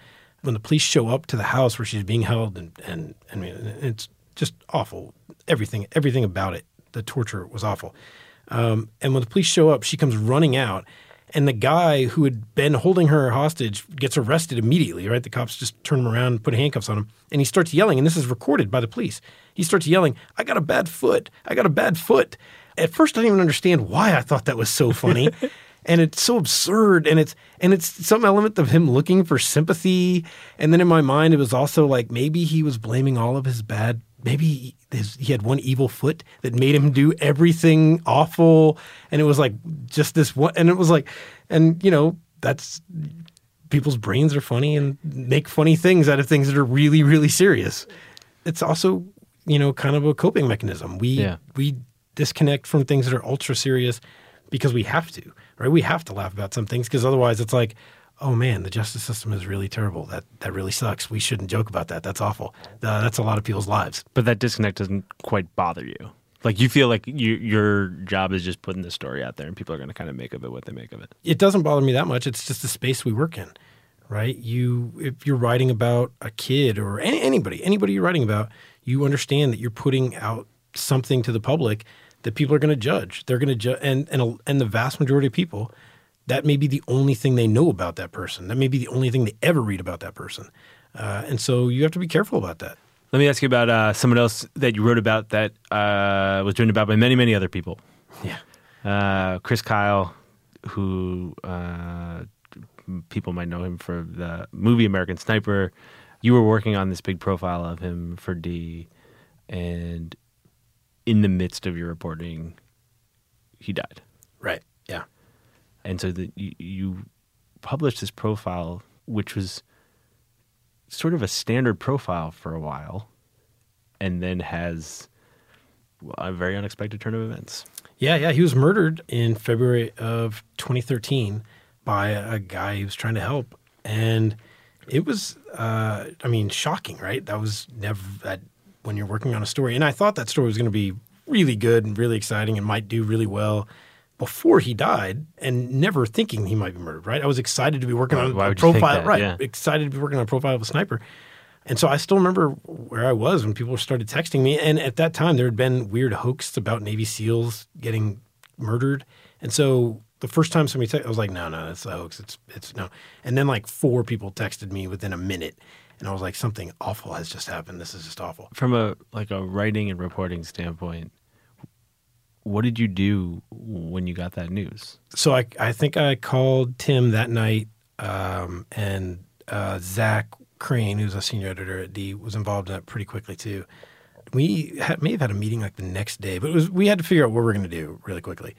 when the police show up to the house where she's being held, and and I mean, it's just awful. Everything everything about it, the torture was awful. Um, and when the police show up, she comes running out, and the guy who had been holding her hostage gets arrested immediately. Right, the cops just turn him around put handcuffs on him, and he starts yelling. And this is recorded by the police. He starts yelling, "I got a bad foot! I got a bad foot!" At first, I didn't even understand why I thought that was so funny. and it's so absurd and it's and it's some element of him looking for sympathy and then in my mind it was also like maybe he was blaming all of his bad maybe his, he had one evil foot that made him do everything awful and it was like just this one and it was like and you know that's people's brains are funny and make funny things out of things that are really really serious. It's also you know kind of a coping mechanism. We Yeah. we disconnect from things that are ultra serious because we have to right we have to laugh about some things because otherwise it's like oh man the justice system is really terrible that that really sucks we shouldn't joke about that that's awful uh, that's a lot of people's lives But that disconnect doesn't quite bother you. Like you feel like you, your job is just putting the story out there, and people are going to kind of make of it what they make of it. it doesn't bother me that much. It's just the space we work in, right? You, if you're writing about a kid or any, anybody, anybody you're writing about, you understand that you're putting out something to the public that people are going to judge. They're going to judge, and and a- and the vast majority of people, that may be the only thing they know about that person. That may be the only thing they ever read about that person, uh, and so you have to be careful about that. Let me ask you about uh, someone else that you wrote about that uh, was written about by many, many other people. Yeah. Uh, Chris Kyle, who uh, people might know him for the movie American Sniper. You were working on this big profile of him for D, and in the midst of your reporting, he died. Right. Yeah. and so that you, you published this profile, which was sort of a standard profile for a while, and then has a very unexpected turn of events. Yeah, yeah. He was murdered in February of 2013 by a guy he was trying to help. And it was, uh, I mean, shocking, right? That was never that when you're working on a story. And I thought that story was going to be really good and really exciting and might do really well before he died and never thinking he might be murdered, right? I was excited to be working Why- on a would you think profile, right? Yeah. Excited to be working on a profile of a sniper. And so I still remember where I was when people started texting me. And at that time, there had been weird hoaxes about Navy SEALs getting murdered. And so the first time somebody texted, I was like, no, no, that's a hoax. It's it's no. And then like four people texted me within a minute, and I was like, something awful has just happened. This is just awful. From a like a writing and reporting standpoint, what did you do when you got that news? So I I think I called Tim that night, um, and uh, Zac Crain, who's a senior editor at D, was involved in that pretty quickly too. We had, may have had a meeting like the next day, but it was we had to figure out what we're going to do really quickly,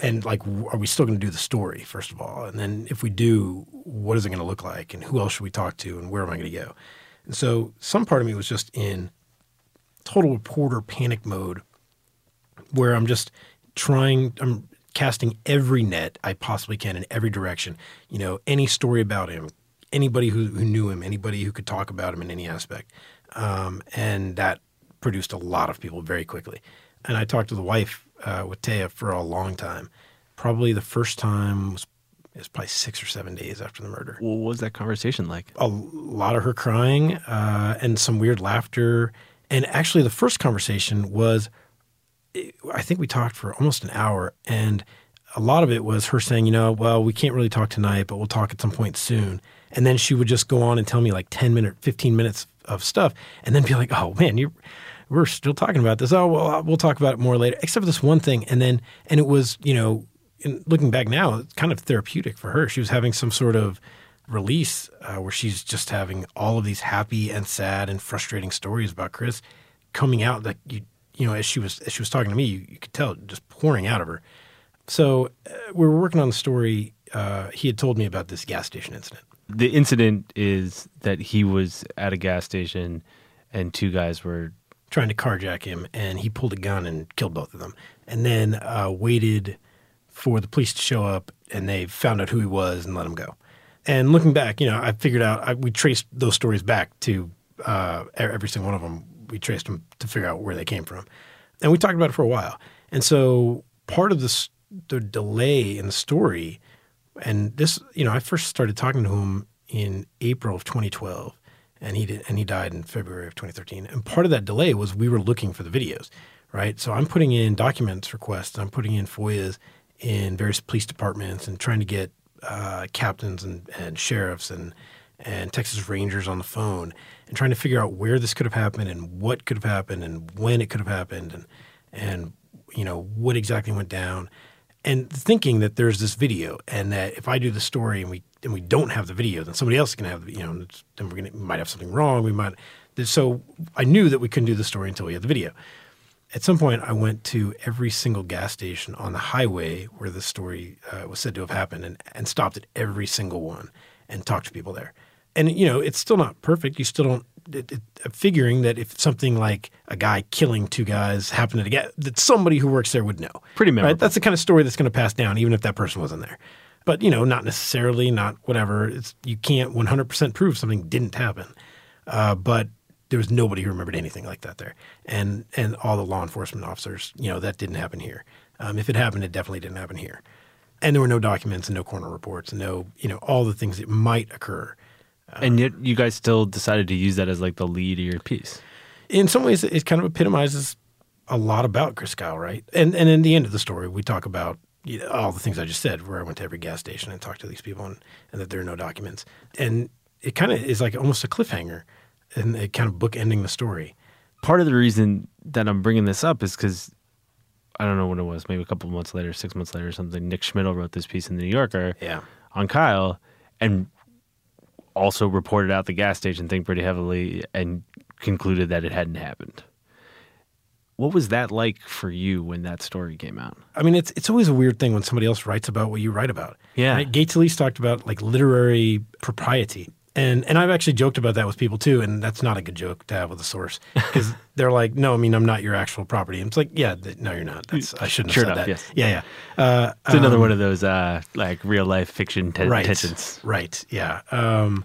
and like, are we still going to do the story first of all, and then if we do, what is it going to look like, and who else should we talk to, and where am I going to go? And so some part of me was just in total reporter panic mode, where I'm just trying. I'm casting every net I possibly can in every direction. You know, any story about him, anybody who, who knew him, anybody who could talk about him in any aspect. Um, and that produced a lot of people very quickly. And I talked to the wife uh, with Taya for a long time. Probably the first time was, it was probably six or seven days after the murder. What was that conversation like? A lot of her crying uh, and some weird laughter. And actually, the first conversation was I think we talked for almost an hour, and a lot of it was her saying, you know, well, we can't really talk tonight, but we'll talk at some point soon. And then she would just go on and tell me like 10 minutes, 15 minutes of stuff, and then be like, oh man, you we're still talking about this. Oh, well, we'll talk about it more later, except for this one thing. And then, and it was, you know, in, looking back now, it's kind of therapeutic for her. She was having some sort of release uh, where she's just having all of these happy and sad and frustrating stories about Chris coming out that you you know, as she was as she was talking to me, you, you could tell just pouring out of her. So uh, we were working on the story. Uh, he had told me about this gas station incident. The incident is that he was at a gas station, and two guys were trying to carjack him, and he pulled a gun and killed both of them, and then uh, waited for the police to show up, and they found out who he was and let him go. And looking back, you know, I figured out I, we traced those stories back to uh, every single one of them we traced them to figure out where they came from, and we talked about it for a while. And so part of the delay in the story, and this, you know, I first started talking to him in April of 2012, and he did, and he died in February of 2013. And part of that delay was we were looking for the videos, right? So I'm putting in documents requests, I'm putting in FOIAs in various police departments, and trying to get uh, captains and, and sheriffs and and Texas Rangers on the phone and trying to figure out where this could have happened and what could have happened and when it could have happened and and you know what exactly went down and thinking that there's this video and that if I do the story and we and we don't have the video then somebody else is going to have the you know then we're going to might have something wrong we might so I knew that we couldn't do the story until we had the video at some point I went to every single gas station on the highway where the story uh, was said to have happened and, and stopped at every single one and talked to people there and you know it's still not perfect. You still don't. It, it, figuring that if something like a guy killing two guys happened to get that somebody who works there would know. Pretty memorable. Right? That's the kind of story that's going to pass down, even if that person wasn't there. But you know, not necessarily, not whatever. It's you can't 100% prove something didn't happen. Uh, but there was nobody who remembered anything like that there, and and all the law enforcement officers, you know, that didn't happen here. Um, if it happened, it definitely didn't happen here. And there were no documents and no corner reports and no, you know, all the things that might occur and yet you guys still decided to use that as like the lead of your piece. In some ways, it kind of epitomizes a lot about Chris Kyle, right? And and in the end of the story, we talk about you know, all the things I just said, where I went to every gas station and talked to these people, and, and that there are no documents. And it kind of is like almost a cliffhanger, and it kind of bookending the story. Part of the reason that I'm bringing this up is because I don't know when it was, maybe a couple months later, six months later, or something. Nick Schmidle wrote this piece in the New Yorker, yeah. on Kyle, and also reported out the gas station thing pretty heavily and concluded that it hadn't happened. What was that like for you when that story came out? I mean, it's it's always a weird thing when somebody else writes about what you write about. Yeah, right? Gay Talese talked about like literary propriety, and and I've actually joked about that with people too, and that's not a good joke to have with a source because they're like, no, I mean, I'm not your actual property. And it's like, yeah, th- no, you're not. That's, I shouldn't sure have said enough, that. Yes. Yeah, yeah. Uh, it's another um, one of those uh, like real life fiction te- right, tensions. Right. Yeah. Um,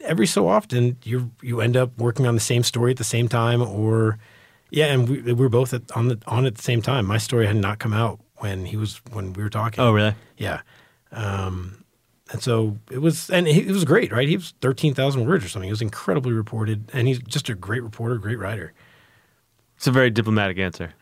every so often you you end up working on the same story at the same time or yeah and we, we were both at, on the on at the same time my story had not come out when he was when we were talking Oh, really? yeah um, and so it was and he, it was great right he was 13,000 words or something he was incredibly reported and he's just a great reporter great writer It's a very diplomatic answer.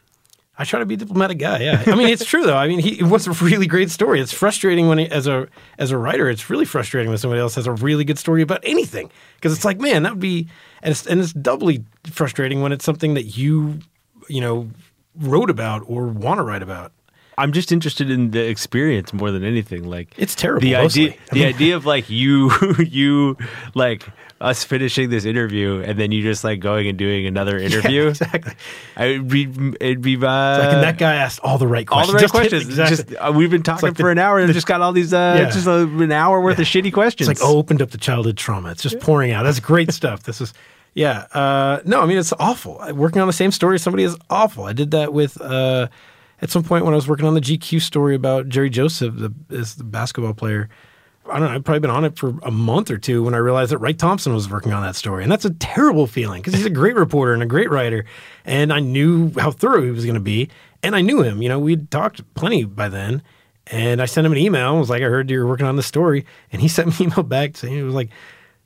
I try to be a diplomatic guy. Yeah, I mean it's true though. I mean he it was a really great story. It's frustrating when he, as a as a writer, it's really frustrating when somebody else has a really good story about anything because it's like man that would be and it's and it's doubly frustrating when it's something that you you know wrote about or want to write about. I'm just interested in the experience more than anything. Like It's terrible, The mostly. idea, the idea of like you, you like us finishing this interview and then you just like going and doing another interview. exactly. I it'd be, it'd be uh, Like, and that guy asked all the right questions. all the right Just hit- questions. exactly. Just uh, we've been talking like for the- an hour and just got all these uh, Yeah. just a, an hour worth of shitty questions. It's like oh, opened up the childhood trauma. It's just pouring out. That's great stuff. This is, yeah. Uh, no, I mean it's awful. Working on the same story, as somebody is awful. I did that with uh, at some point when I was working on the GQ story about Jerry Joseph, the is the basketball player. I don't know. I've probably been on it for a month or two when I realized that Wright Thompson was working on that story, and that's a terrible feeling because he's a great reporter and a great writer, and I knew how thorough he was going to be, and I knew him. You know, we'd talked plenty by then, and I sent him an email. and was like, "I heard you were working on this story," and he sent me an email back saying it was like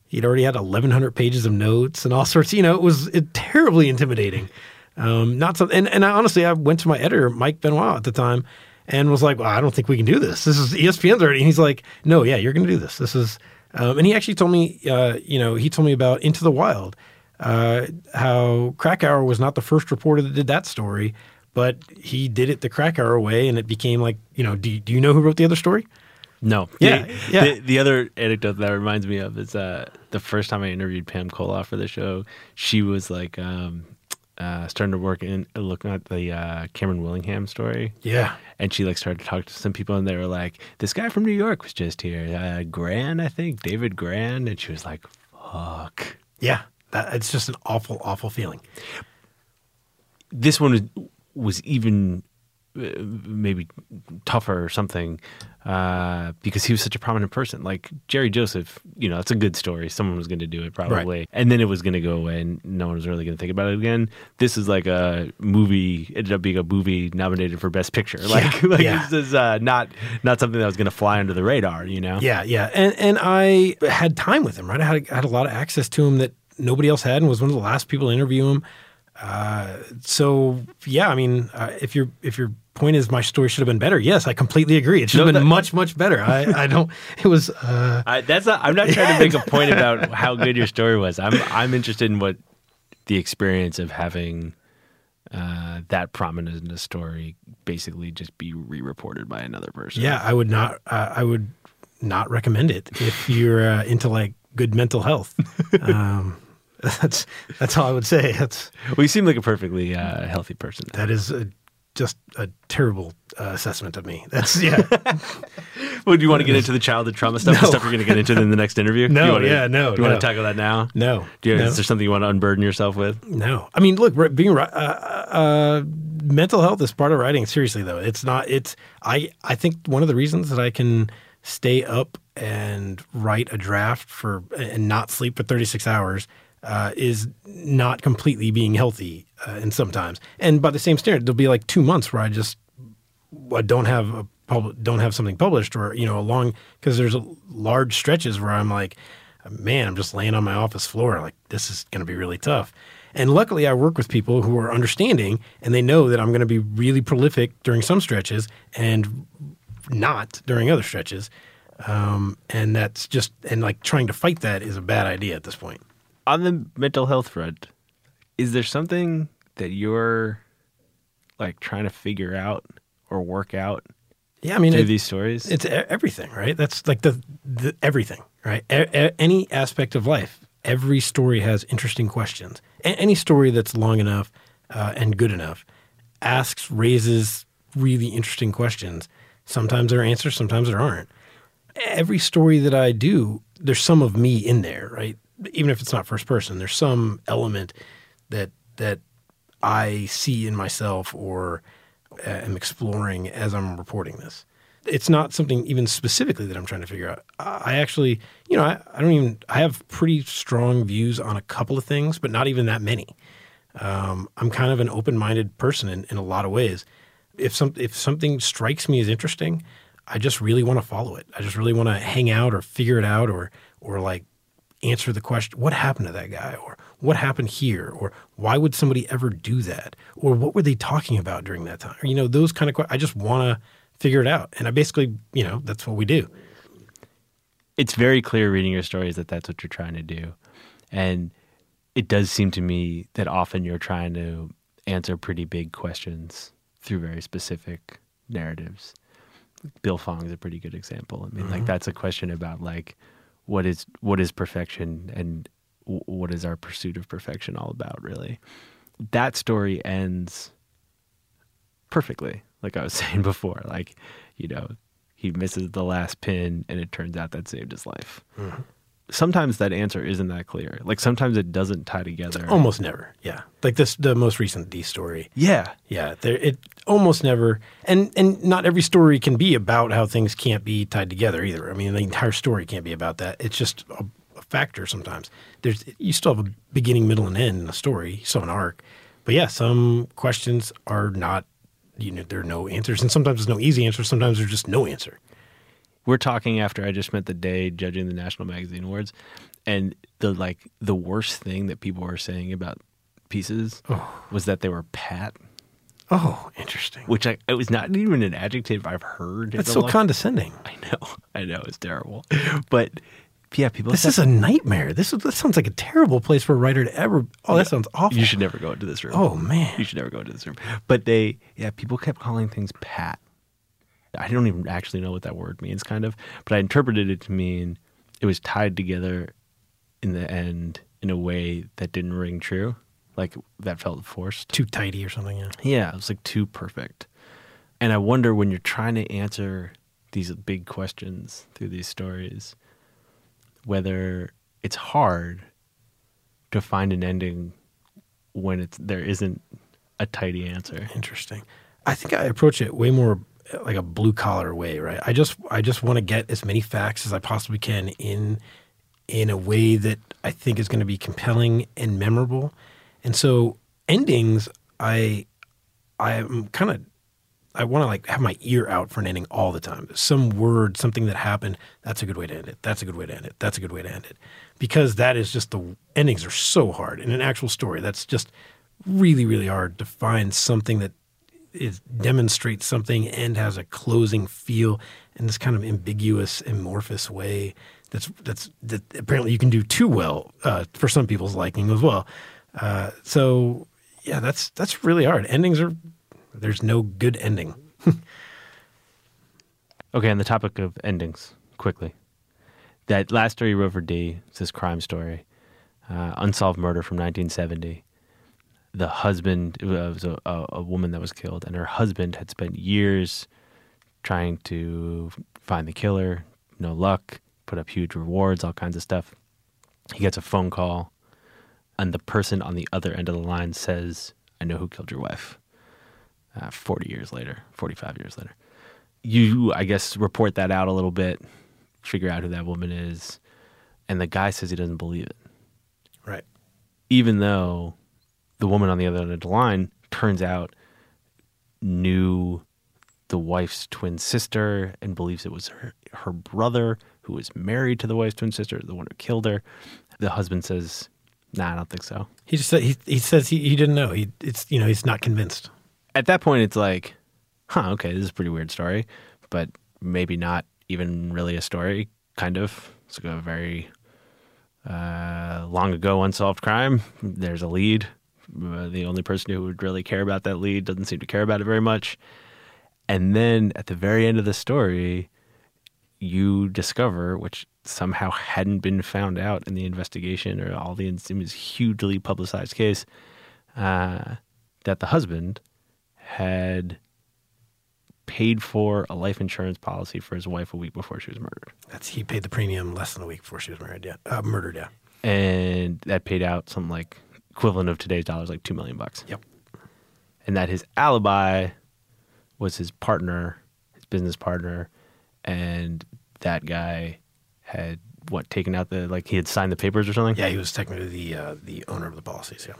he'd already had 1,100 pages of notes and all sorts. You know, it was it, terribly intimidating. Um, not so, and, and I, honestly, I went to my editor, Mike Benoit, at the time, and was like, "Well, I don't think we can do this. This is ESPN's already." And he's like, "No, yeah, you're going to do this. This is," um, and he actually told me, uh, you know, he told me about Into the Wild, uh, how Krakauer was not the first reporter that did that story, but he did it the Krakauer way, and it became like, you know, do, do you know who wrote the other story? No. Yeah, The, yeah. The, the other anecdote that reminds me of is uh, the first time I interviewed Pam Colloff for the show, she was like um, uh, starting to work in looking at the uh, Cameron Willingham story. Yeah. And she like started to talk to some people, and they were like, "This guy from New York was just here, uh, Grann, I think, David Grann," and she was like, "Fuck." Yeah. That, it's just an awful, awful feeling. this one was, was even maybe tougher or something uh, because he was such a prominent person. Like Jerry Joseph, you know, that's a good story. Someone was going to do it probably, and then it was going to go away, and no one was really going to think about it again. This is like a movie. Ended up being a movie nominated for Best Picture. Like, like yeah. this is uh, not not something that was going to fly under the radar. You know? Yeah, yeah, and and I had time with him. Right, I had I had a lot of access to him that nobody else had, and was one of the last people to interview him. Uh, so yeah, I mean, uh, if your if your point is my story should have been better, yes, I completely agree. It should have been that- much much better. I I don't. It was. Uh, I, that's not. I'm not trying to make a point about how good your story was. I'm I'm interested in what the experience of having uh, that prominent in a story basically just be re-reported by another person. yeah, I would not. Uh, I would not recommend it if you're uh, into like good mental health. Um, that's that's all I would say. That's Well, you seem like a perfectly uh, healthy person. that is a, just a terrible uh, assessment of me. That's yeah. Well, do you want to get into the childhood trauma stuff? The stuff you're going to get into in the next interview? No, Do you wanna, yeah, no, Do you want no. to tackle that now? No, Do you, no. Is there something you want to unburden yourself with? No, I mean, look, being uh, uh, mental health is part of writing. Seriously, though, it's not. It's I. I think one of the reasons that I can stay up and write a draft for and not sleep for thirty six hours uh, is not completely being healthy. Uh, and sometimes, and by the same standard, there'll be like two months where I just I don't have a pub- don't have something published or you know a long because there's a large stretches where I'm like, man, I'm just laying on my office floor like this is going to be really tough. And luckily, I work with people who are understanding and they know that I'm going to be really prolific during some stretches and not during other stretches. Um, and that's just and like trying to fight that is a bad idea at this point. On the mental health front, is there something that you're like trying to figure out or work out Yeah, I mean, through it- these stories? It's everything, right? That's like the, the everything, right? A- a- any aspect of life, every story has interesting questions. A- any story that's long enough uh, and good enough asks, raises really interesting questions. Sometimes there are answers, sometimes there aren't. Every story that I do, there's some of me in there, right? Even if it's not first person, there's some element that that I see in myself or uh, am exploring as I'm reporting this. It's not something even specifically that I'm trying to figure out. I actually, you know, I, I don't even, I have pretty strong views on a couple of things, but not even that many. Um, I'm kind of an open-minded person in, in a lot of ways. If some if something strikes me as interesting, I just really want to follow it. I just really want to hang out or figure it out or or like answer the question, what happened to that guy? Or what happened here? Or why would somebody ever do that? Or what were they talking about during that time? Or, you know, those kind of questions. I just want to figure it out. And I basically, you know, that's what we do. It's very clear reading your stories that that's what you're trying to do. And it does seem to me that often you're trying to answer pretty big questions through very specific narratives. Bill Fong is a pretty good example. I mean, like mm-hmm. that's a question about like what is what is perfection and what is our pursuit of perfection all about really. That story ends perfectly, like I was saying before. Like, you know, he misses the last pin and it turns out that saved his life. Mm-hmm. Sometimes that answer isn't that clear. Like sometimes it doesn't tie together. Almost never. Yeah. Like this, the most recent D story. yeah. Yeah, there it almost never, and and not every story can be about how things can't be tied together either. I mean, the entire story can't be about that. It's just a, a factor sometimes. There's you still have a beginning, middle, and end in a story. You still have an arc, but yeah, some questions are not. You know, there are no answers, and sometimes there's no easy answer. Sometimes there's just no answer. We're talking after I just spent the day judging the National Magazine Awards, and the like the worst thing that people were saying about pieces oh. was that they were pat, Oh, interesting. which I it was not even an adjective I've heard. That's so long- condescending. I know, I know, it's terrible, but yeah, people. This is a nightmare. This is, this sounds like a terrible place for a writer to ever. Oh, that sounds awful. You should never go into this room. Oh man. You should never go into this room. But they, yeah, people kept calling things pat. I don't even actually know what that word means, kind of, but I interpreted it to mean it was tied together in the end in a way that didn't ring true, like that felt forced. Too tidy or something. Yeah. Yeah, it was like too perfect. And I wonder when you're trying to answer these big questions through these stories, whether it's hard to find an ending when it's there isn't a tidy answer. Interesting. I think I approach it way more like a blue collar way, right? I just I just want to get as many facts as I possibly can in in a way that I think is going to be compelling and memorable. And so endings, I I'm kind of I want to like have my ear out for an ending all the time. Some word, something that happened, that's a good way to end it. That's a good way to end it. That's a good way to end it. Because that is just the endings are so hard in an actual story. That's just really really hard to find something that is demonstrates something and has a closing feel in this kind of ambiguous amorphous way that's that's that apparently you can do too well uh, for some people's liking as well uh, so yeah that's that's really hard endings are there's no good ending Okay, on the topic of endings, quickly. That last story you wrote for D, it's this crime story, uh, unsolved murder from 1970. The husband it was a, a, a woman that was killed, and her husband had spent years trying to find the killer. No luck. Put up huge rewards, all kinds of stuff. He gets a phone call, and the person on the other end of the line says, "I know who killed your wife." Uh, Forty years later, forty-five years later you i guess report that out a little bit figure out who that woman is and the guy says he doesn't believe it right even though the woman on the other end of the line turns out knew the wife's twin sister and believes it was her, her brother who was married to the wife's twin sister the one who killed her. The husband says nah i don't think so. He just said he, he says he, he didn't know. He it's you know he's not convinced. At that point it's like huh okay this is a pretty weird story but maybe not even really a story kind of. It's like a very uh, long ago unsolved crime. There's a lead uh, the only person who would really care about that lead doesn't seem to care about it very much and then at the very end of the story you discover which somehow hadn't been found out in the investigation or all the was hugely publicized case uh, that the husband had paid for a life insurance policy for his wife a week before she was murdered. that's he paid the premium less than a week before she was murdered. yeah uh, murdered yeah And that paid out something like equivalent of today's dollars, like two million bucks. Yep. And that his alibi was his partner, his business partner, and that guy had what taken out the like he had signed the papers or something. yeah he was technically the uh, the owner of the policies yeah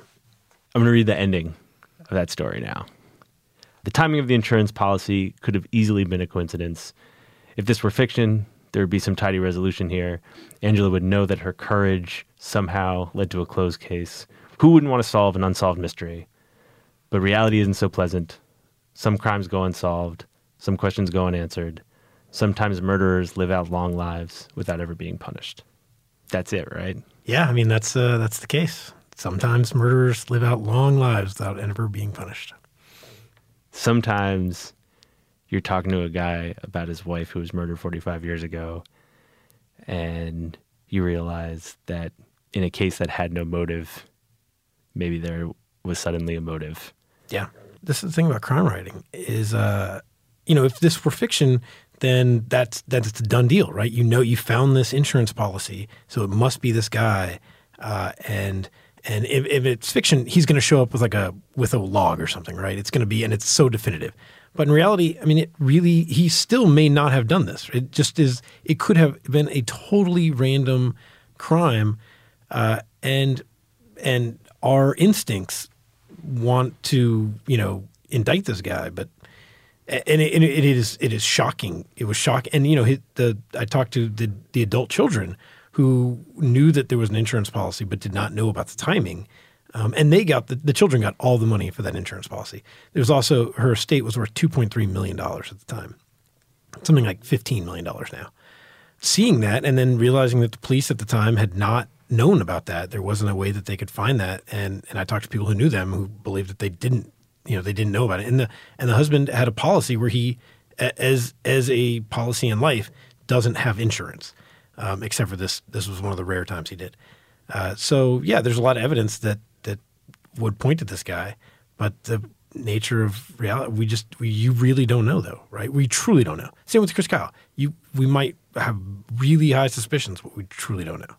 I'm going to read the ending of that story now. The timing of the insurance policy could have easily been a coincidence. If this were fiction, there would be some tidy resolution here. Angela would know that her courage somehow led to a closed case. Who wouldn't want to solve an unsolved mystery? But reality isn't so pleasant. Some crimes go unsolved, some questions go unanswered. Sometimes murderers live out long lives without ever being punished. That's it, right? Yeah, I mean that's uh, that's the case. Sometimes murderers live out long lives without ever being punished. Sometimes you're talking to a guy about his wife who was murdered 45 years ago, and you realize that in a case that had no motive, maybe there was suddenly a motive. Yeah, this is the thing about crime writing is, uh, you know, if this were fiction, then that's that's a done deal, right? You know, you found this insurance policy, so it must be this guy, uh, and and if, if it's fiction, he's going to show up with like a with a log or something, right? It's going to be, and it's so definitive. But in reality, I mean, it really, he still may not have done this. It just is, it could have been a totally random crime. Uh, and, and our instincts want to, you know, indict this guy, but, and it, it is, it is shocking. It was shocking. And, you know, the, I talked to the, the adult children who knew that there was an insurance policy, but did not know about the timing. Um, and they got the, the children got all the money for that insurance policy. There was also her estate was worth two point three million dollars at the time, something like fifteen million dollars now. Seeing that and then realizing that the police at the time had not known about that, there wasn't a way that they could find that. And and I talked to people who knew them who believed that they didn't, you know, they didn't know about it. And the and the husband had a policy where he, as as a policy in life, doesn't have insurance, um, except for this. This was one of the rare times he did. Uh, so yeah, there's a lot of evidence that that would point to this guy, but the nature of reality, we just we, you really don't know though, right? We truly don't know. Same with Chris Kyle. You we might have really high suspicions, but we truly don't know.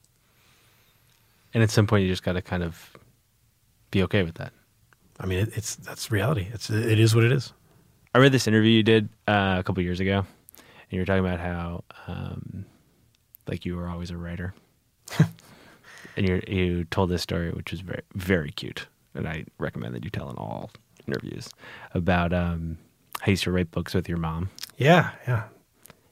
And at some point, you just got to kind of be okay with that. I mean, it, it's that's reality. It's it is what it is. I read this interview you did uh, a couple years ago, and you were talking about how, um, like, you were always a writer, and you you told this story, which was very very cute and I recommend that you tell in all interviews about um, how you used to write books with your mom. Yeah, yeah.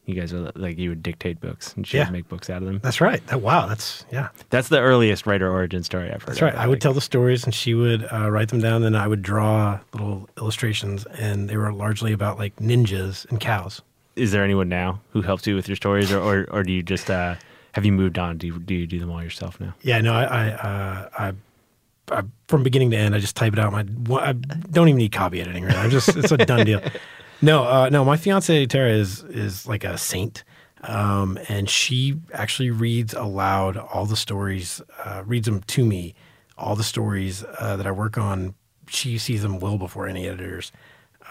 You guys are like you would dictate books and she yeah. would make books out of them. That's right. That, wow, that's yeah. That's the earliest writer origin story I've heard. That's right. I, I would tell the stories and she would uh, write them down. and I would draw little illustrations, and they were largely about like ninjas and cows. Is there anyone now who helps you with your stories, or or, or do you just uh, have you moved on? Do you, do you do them all yourself now? Yeah, no, I I, uh, I I, from beginning to end, I just type it out. My I don't even need copy editing. Right? I'm just it's a done deal. No, uh, no. My fiance Tara is is like a saint, um, and she actually reads aloud all the stories, uh, reads them to me, all the stories uh, that I work on. She sees them well before any editors,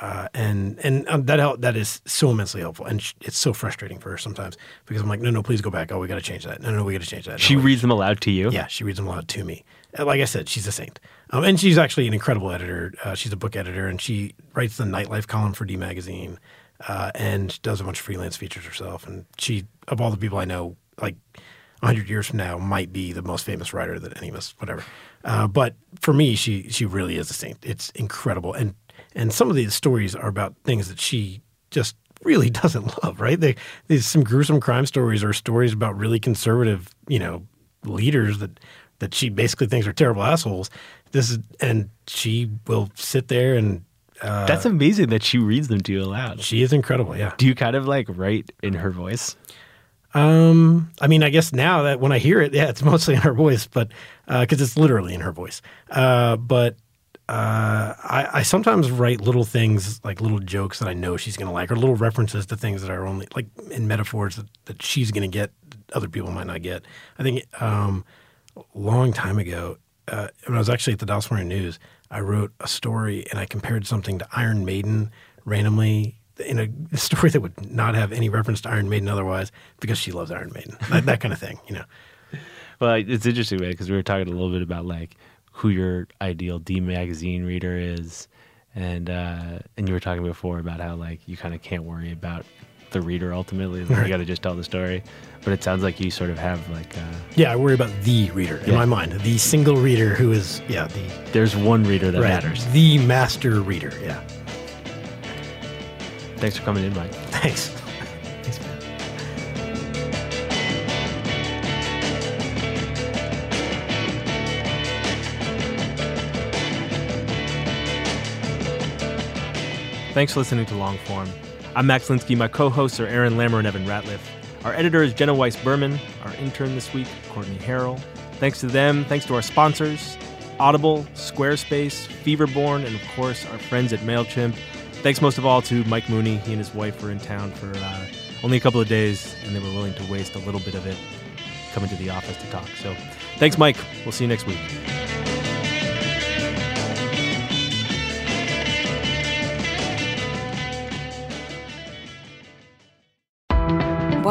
uh, and and um, that help, that is so immensely helpful. And sh- it's so frustrating for her sometimes because I'm like, no, no, please go back. Oh, we got to change that. No, no, we got to change that. No, she reads them aloud to you. Yeah, she reads them aloud to me like I said, she's a saint. Um, and she's actually an incredible editor. Uh, she's a book editor, and she writes the nightlife column for D Magazine, uh, and does a bunch of freelance features herself. And she, of all the people I know, like hundred years from now, might be the most famous writer that any of us, whatever. Uh, but for me, she she really is a saint. It's incredible, and and some of these stories are about things that she just really doesn't love. Right? They, there's some gruesome crime stories or stories about really conservative, you know, leaders that that she basically thinks are terrible assholes. This is, and she will sit there and. Uh, That's amazing that she reads them to you aloud. She is incredible. Yeah. Do you kind of like write in her voice? Um, I mean, I guess now that when I hear it, yeah, it's mostly in her voice, but because uh, it's literally in her voice. Uh, but uh, I, I, sometimes write little things like little jokes that I know she's going to like, or little references to things that are only like in metaphors that, that she's going to get, other people might not get. I think um, long time ago, uh, when I was actually at the Dallas Morning News, I wrote a story and I compared something to Iron Maiden randomly in a, story that would not have any reference to Iron Maiden otherwise because she loves Iron Maiden, that, that kind of thing, you know. Well, it's interesting, man, because we were talking a little bit about like who your ideal D magazine reader is, and uh, and you were talking before about how like you kind of can't worry about the reader ultimately. Like, you got to just tell the story. But it sounds like you sort of have like. A, yeah, I worry about the reader in my mind, the single reader who is yeah the. There's one reader that right, matters. The master reader, yeah. Thanks for coming in, Mike. Thanks. Thanks, man. Thanks for listening to Longform. I'm Max Linsky. My co-hosts are Aaron Lammer and Evan Ratliff. Our editor is Jenna Weiss Berman. Our intern this week, Courtney Harrell. Thanks to them. Thanks to our sponsors Audible, Squarespace, Feverborn, and of course, our friends at MailChimp. Thanks most of all to Mike Mooney. He and his wife were in town for uh, only a couple of days, and they were willing to waste a little bit of it coming to the office to talk. So thanks, Mike. We'll see you next week.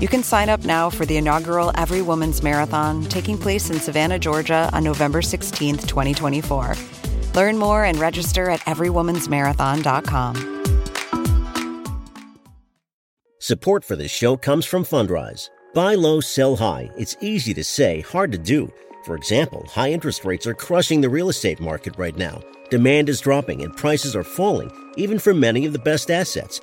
You can sign up now for the inaugural Every Woman's Marathon taking place in Savannah, Georgia on November 16th, 2024. Learn more and register at everywomansmarathon.com. Support for this show comes from Fundrise. Buy low, sell high. It's easy to say, hard to do. For example, high interest rates are crushing the real estate market right now. Demand is dropping and prices are falling, even for many of the best assets.